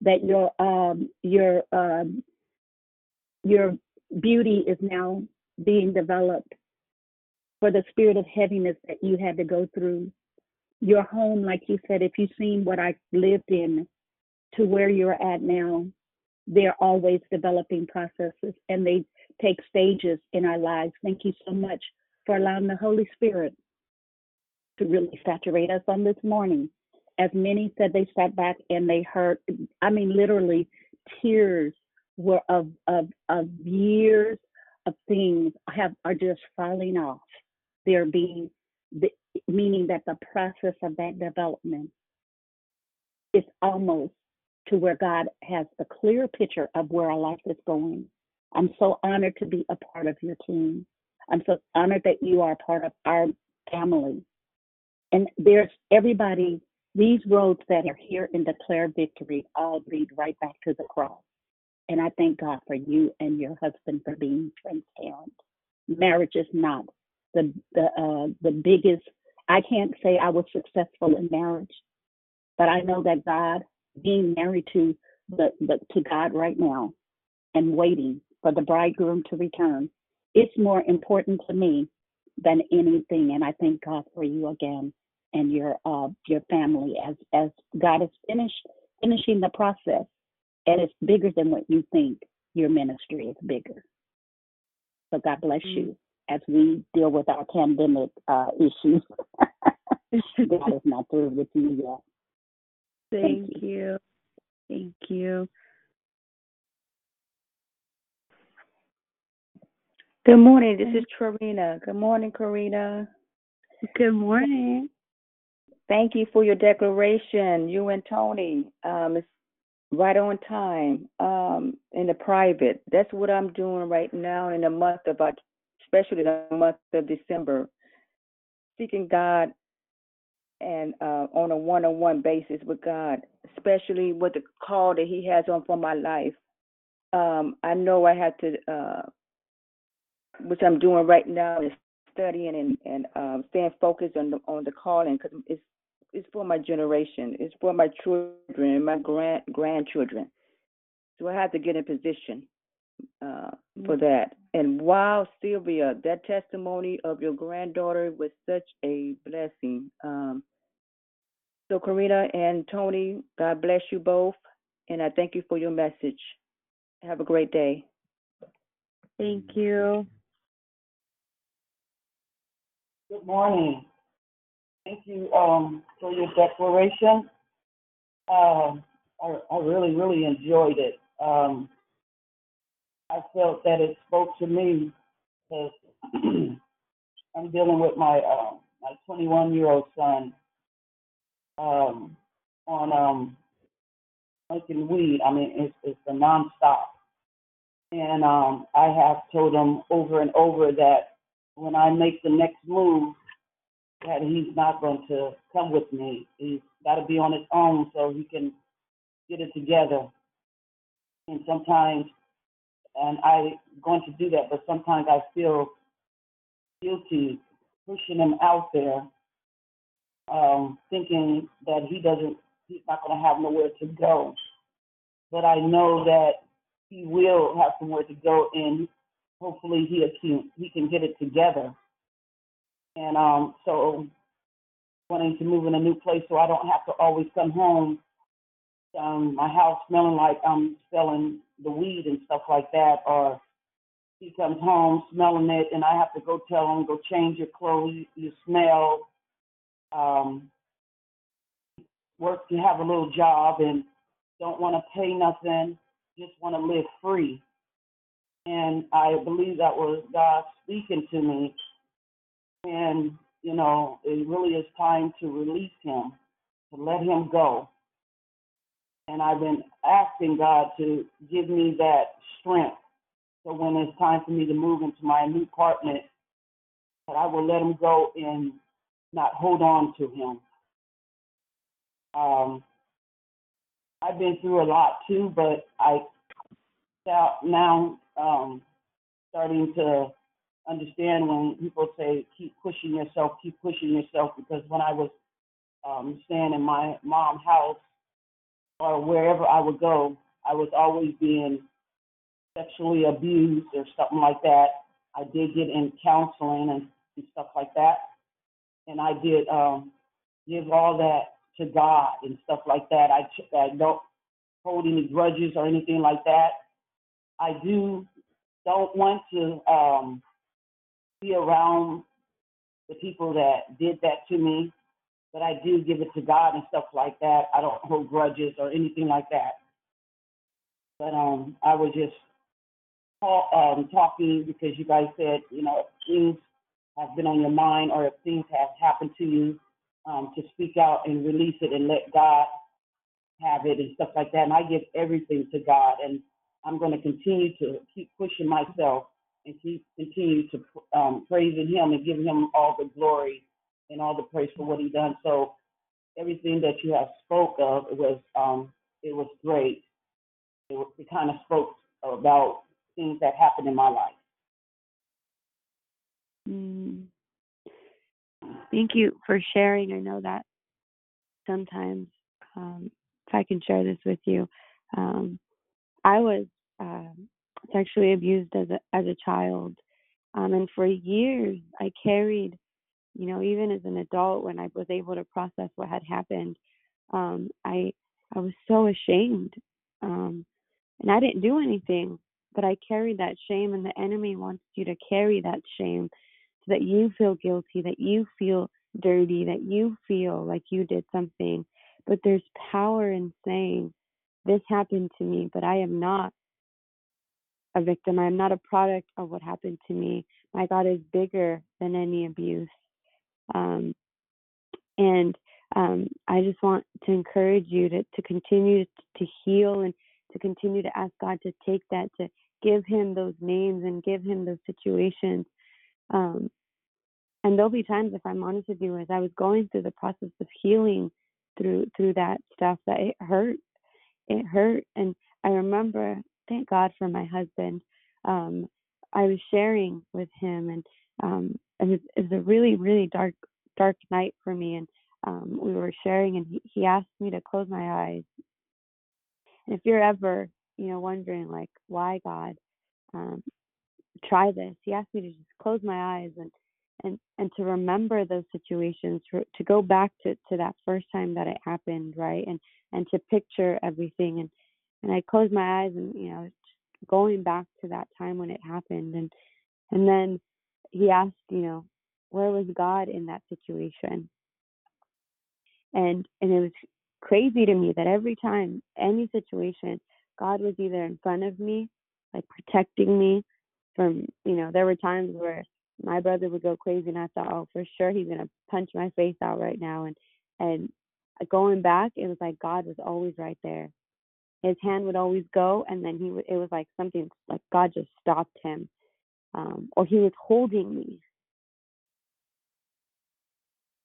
that your um, your um, your beauty is now being developed for the spirit of heaviness that you had to go through. Your home, like you said, if you've seen what I lived in to where you're at now, they're always developing processes and they take stages in our lives. Thank you so much for allowing the Holy Spirit to really saturate us on this morning. As many said, they sat back and they heard, I mean, literally, tears were of, of, of years of things have are just falling off. They're being, meaning that the process of that development is almost to where God has a clear picture of where our life is going. I'm so honored to be a part of your team. I'm so honored that you are part of our family. And there's everybody, these roads that are here in Declare Victory all lead right back to the cross. And I thank God for you and your husband for being transparent. Marriage is not the the uh, the biggest. I can't say I was successful in marriage, but I know that God being married to the, the to God right now and waiting for the bridegroom to return. It's more important to me than anything, and I thank God for you again and your uh your family as as God is finished finishing the process, and it's bigger than what you think. Your ministry is bigger. So God bless mm-hmm. you as we deal with our pandemic uh, issues. God is not through with you yet. Thank, Thank you. you. Thank you. Good morning. This is Karina. Good morning, Karina. Good morning. Thank you for your declaration. You and Tony. Um, it's right on time. Um, in the private. That's what I'm doing right now in the month of, especially the month of December. Seeking God and uh, on a one-on-one basis with God, especially with the call that He has on for my life. Um, I know I have to, uh, which I'm doing right now, is studying and and um, staying focused on the on the calling because it's it's for my generation, it's for my children my grand grandchildren. So I have to get in position uh, for mm. that. And wow, Sylvia, that testimony of your granddaughter was such a blessing. Um, so, Karina and Tony, God bless you both, and I thank you for your message. Have a great day. Thank you. Good morning. Thank you um, for your declaration. Um, I, I, really, really enjoyed it. Um, I felt that it spoke to me because I'm dealing with my uh, my 21 year old son um, on um, smoking weed. I mean, it's it's a nonstop, and um, I have told him over and over that when I make the next move, that he's not going to come with me. He's got to be on his own so he can get it together. And sometimes, and I'm going to do that, but sometimes I feel guilty pushing him out there um, thinking that he doesn't, he's not going to have nowhere to go. But I know that he will have somewhere to go, and hopefully he can he can get it together. and um, so wanting to move in a new place so I don't have to always come home. Um, my house smelling like I'm selling the weed and stuff like that, or he comes home smelling it, and I have to go tell him, go change your clothes. You, smell. Um, work to have a little job and don't want to pay nothing, just want to live free. And I believe that was God speaking to me. And, you know, it really is time to release him, to let him go. And I've been asking God to give me that strength. So when it's time for me to move into my new apartment, that I will let him go and not hold on to him. Um, I've been through a lot too, but I now um, starting to understand when people say keep pushing yourself, keep pushing yourself. Because when I was um, staying in my mom's house or wherever I would go, I was always being sexually abused or something like that. I did get in counseling and, and stuff like that, and I did um, give all that to God and stuff like that. I, I don't hold any grudges or anything like that. I do don't want to um, be around the people that did that to me, but I do give it to God and stuff like that. I don't hold grudges or anything like that. But um, I was just call, um, talking because you guys said, you know, if things have been on your mind or if things have happened to you, um, to speak out and release it and let God have it and stuff like that. And I give everything to God, and I'm going to continue to keep pushing myself and keep continue to um, praising Him and giving Him all the glory and all the praise for what He done. So everything that you have spoke of it was um, it was great. It, it kind of spoke about things that happened in my life. Mm. Thank you for sharing. I know that sometimes, um, if I can share this with you, um, I was uh, sexually abused as a as a child, um, and for years I carried, you know, even as an adult when I was able to process what had happened, um, I I was so ashamed, um, and I didn't do anything, but I carried that shame, and the enemy wants you to carry that shame so that you feel guilty, that you feel dirty, that you feel like you did something. But there's power in saying, This happened to me, but I am not a victim. I am not a product of what happened to me. My God is bigger than any abuse. Um, and um, I just want to encourage you to, to continue to heal and to continue to ask God to take that, to give Him those names and give Him those situations. Um, and there'll be times, if I'm honest with you, as I was going through the process of healing through through that stuff, that it hurt. It hurt, and I remember, thank God for my husband. Um, I was sharing with him, and um, was, it was a really, really dark, dark night for me, and um, we were sharing, and he, he asked me to close my eyes. And if you're ever, you know, wondering like, why God, um, try this, he asked me to just close my eyes and and and to remember those situations to, to go back to to that first time that it happened right and and to picture everything and and i closed my eyes and you know going back to that time when it happened and and then he asked you know where was god in that situation and and it was crazy to me that every time any situation god was either in front of me like protecting me from you know there were times where my brother would go crazy and I thought, oh, for sure he's gonna punch my face out right now. And and going back, it was like God was always right there. His hand would always go, and then he would. It was like something like God just stopped him, um, or he was holding me.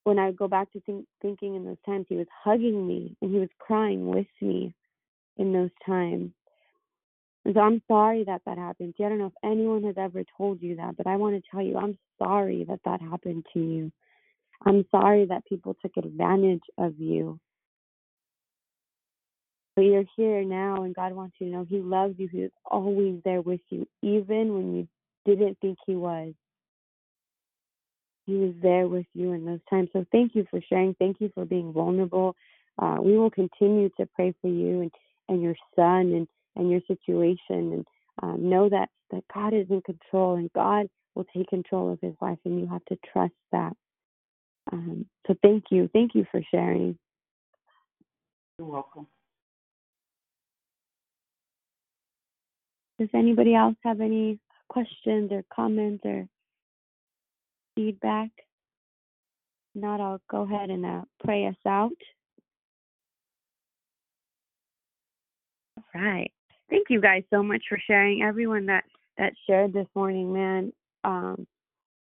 When I go back to think, thinking in those times, he was hugging me and he was crying with me in those times. And so I'm sorry that that happened to you. I don't know if anyone has ever told you that, but I want to tell you I'm sorry that that happened to you. I'm sorry that people took advantage of you. But you're here now, and God wants you to know He loves you. He is always there with you, even when you didn't think He was. He was there with you in those times. So thank you for sharing. Thank you for being vulnerable. Uh, we will continue to pray for you and, and your son and, and your situation and um, know that, that God is in control and God will take control of his life and you have to trust that. Um, so thank you. Thank you for sharing. You're welcome. Does anybody else have any questions or comments or feedback? Not, I'll go ahead and uh, pray us out. All right. Thank you guys so much for sharing. Everyone that that shared this morning, man. Um,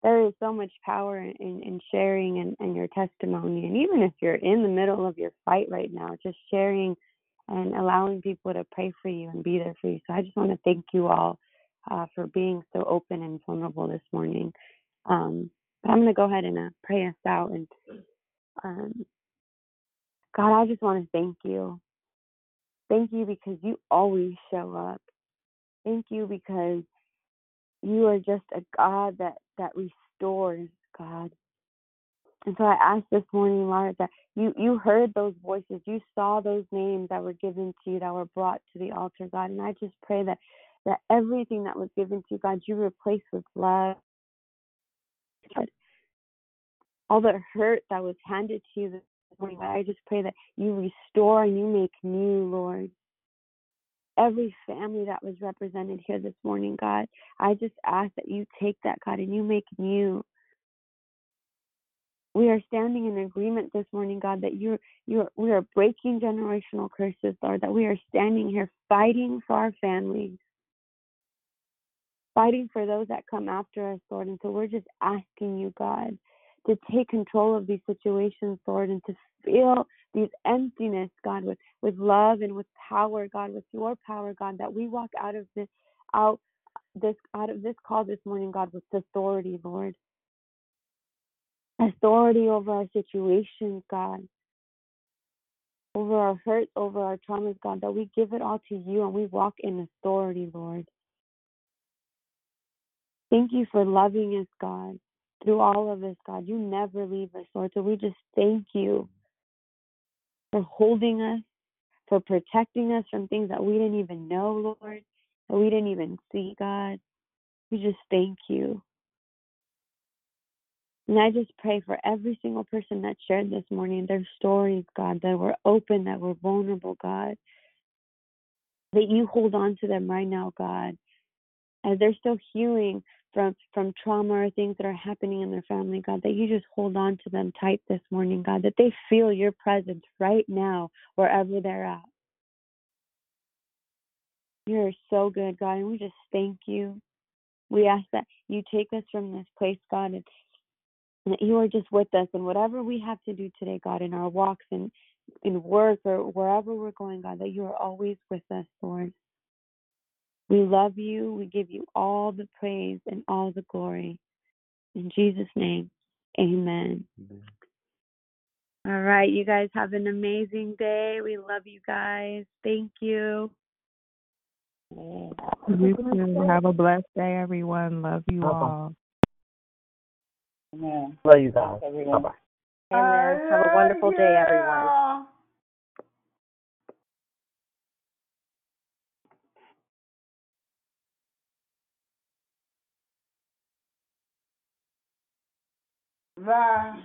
there is so much power in, in sharing and, and your testimony. And even if you're in the middle of your fight right now, just sharing and allowing people to pray for you and be there for you. So I just want to thank you all uh, for being so open and vulnerable this morning. Um, but I'm going to go ahead and uh, pray us out. And um, God, I just want to thank you. Thank you because you always show up. Thank you because you are just a God that that restores, God. And so I ask this morning, Lord, that you you heard those voices, you saw those names that were given to you, that were brought to the altar, God. And I just pray that that everything that was given to you, God, you replace with love. God, all the hurt that was handed to you this morning, God, I just pray that you restore and you make new, Lord every family that was represented here this morning, God. I just ask that you take that, God, and you make new. We are standing in agreement this morning, God, that you're you're we are breaking generational curses, Lord, that we are standing here fighting for our families, fighting for those that come after us, Lord. And so we're just asking you, God, to take control of these situations, Lord, and to fill these emptiness, God, with, with love and with power, God, with your power, God, that we walk out of this out this out of this call this morning, God, with authority, Lord. Authority over our situations, God. Over our hurts, over our traumas, God, that we give it all to you and we walk in authority, Lord. Thank you for loving us, God through all of this, God. You never leave us, Lord. So we just thank you for holding us, for protecting us from things that we didn't even know, Lord, that we didn't even see, God. We just thank you. And I just pray for every single person that shared this morning their stories, God, that were open, that were vulnerable, God. That you hold on to them right now, God, as they're still healing from from trauma or things that are happening in their family, God, that you just hold on to them tight this morning, God, that they feel your presence right now wherever they're at. You're so good, God, and we just thank you. We ask that you take us from this place, God, and, that you are just with us and whatever we have to do today, God, in our walks and in work or wherever we're going, God, that you are always with us, Lord. We love you. We give you all the praise and all the glory. In Jesus' name, amen. All right, you guys have an amazing day. We love you guys. Thank you. You. Have a blessed day, everyone. Love you all. Amen. Love you guys. Everyone. Bye bye. Amen. Have a wonderful day, everyone. Bye.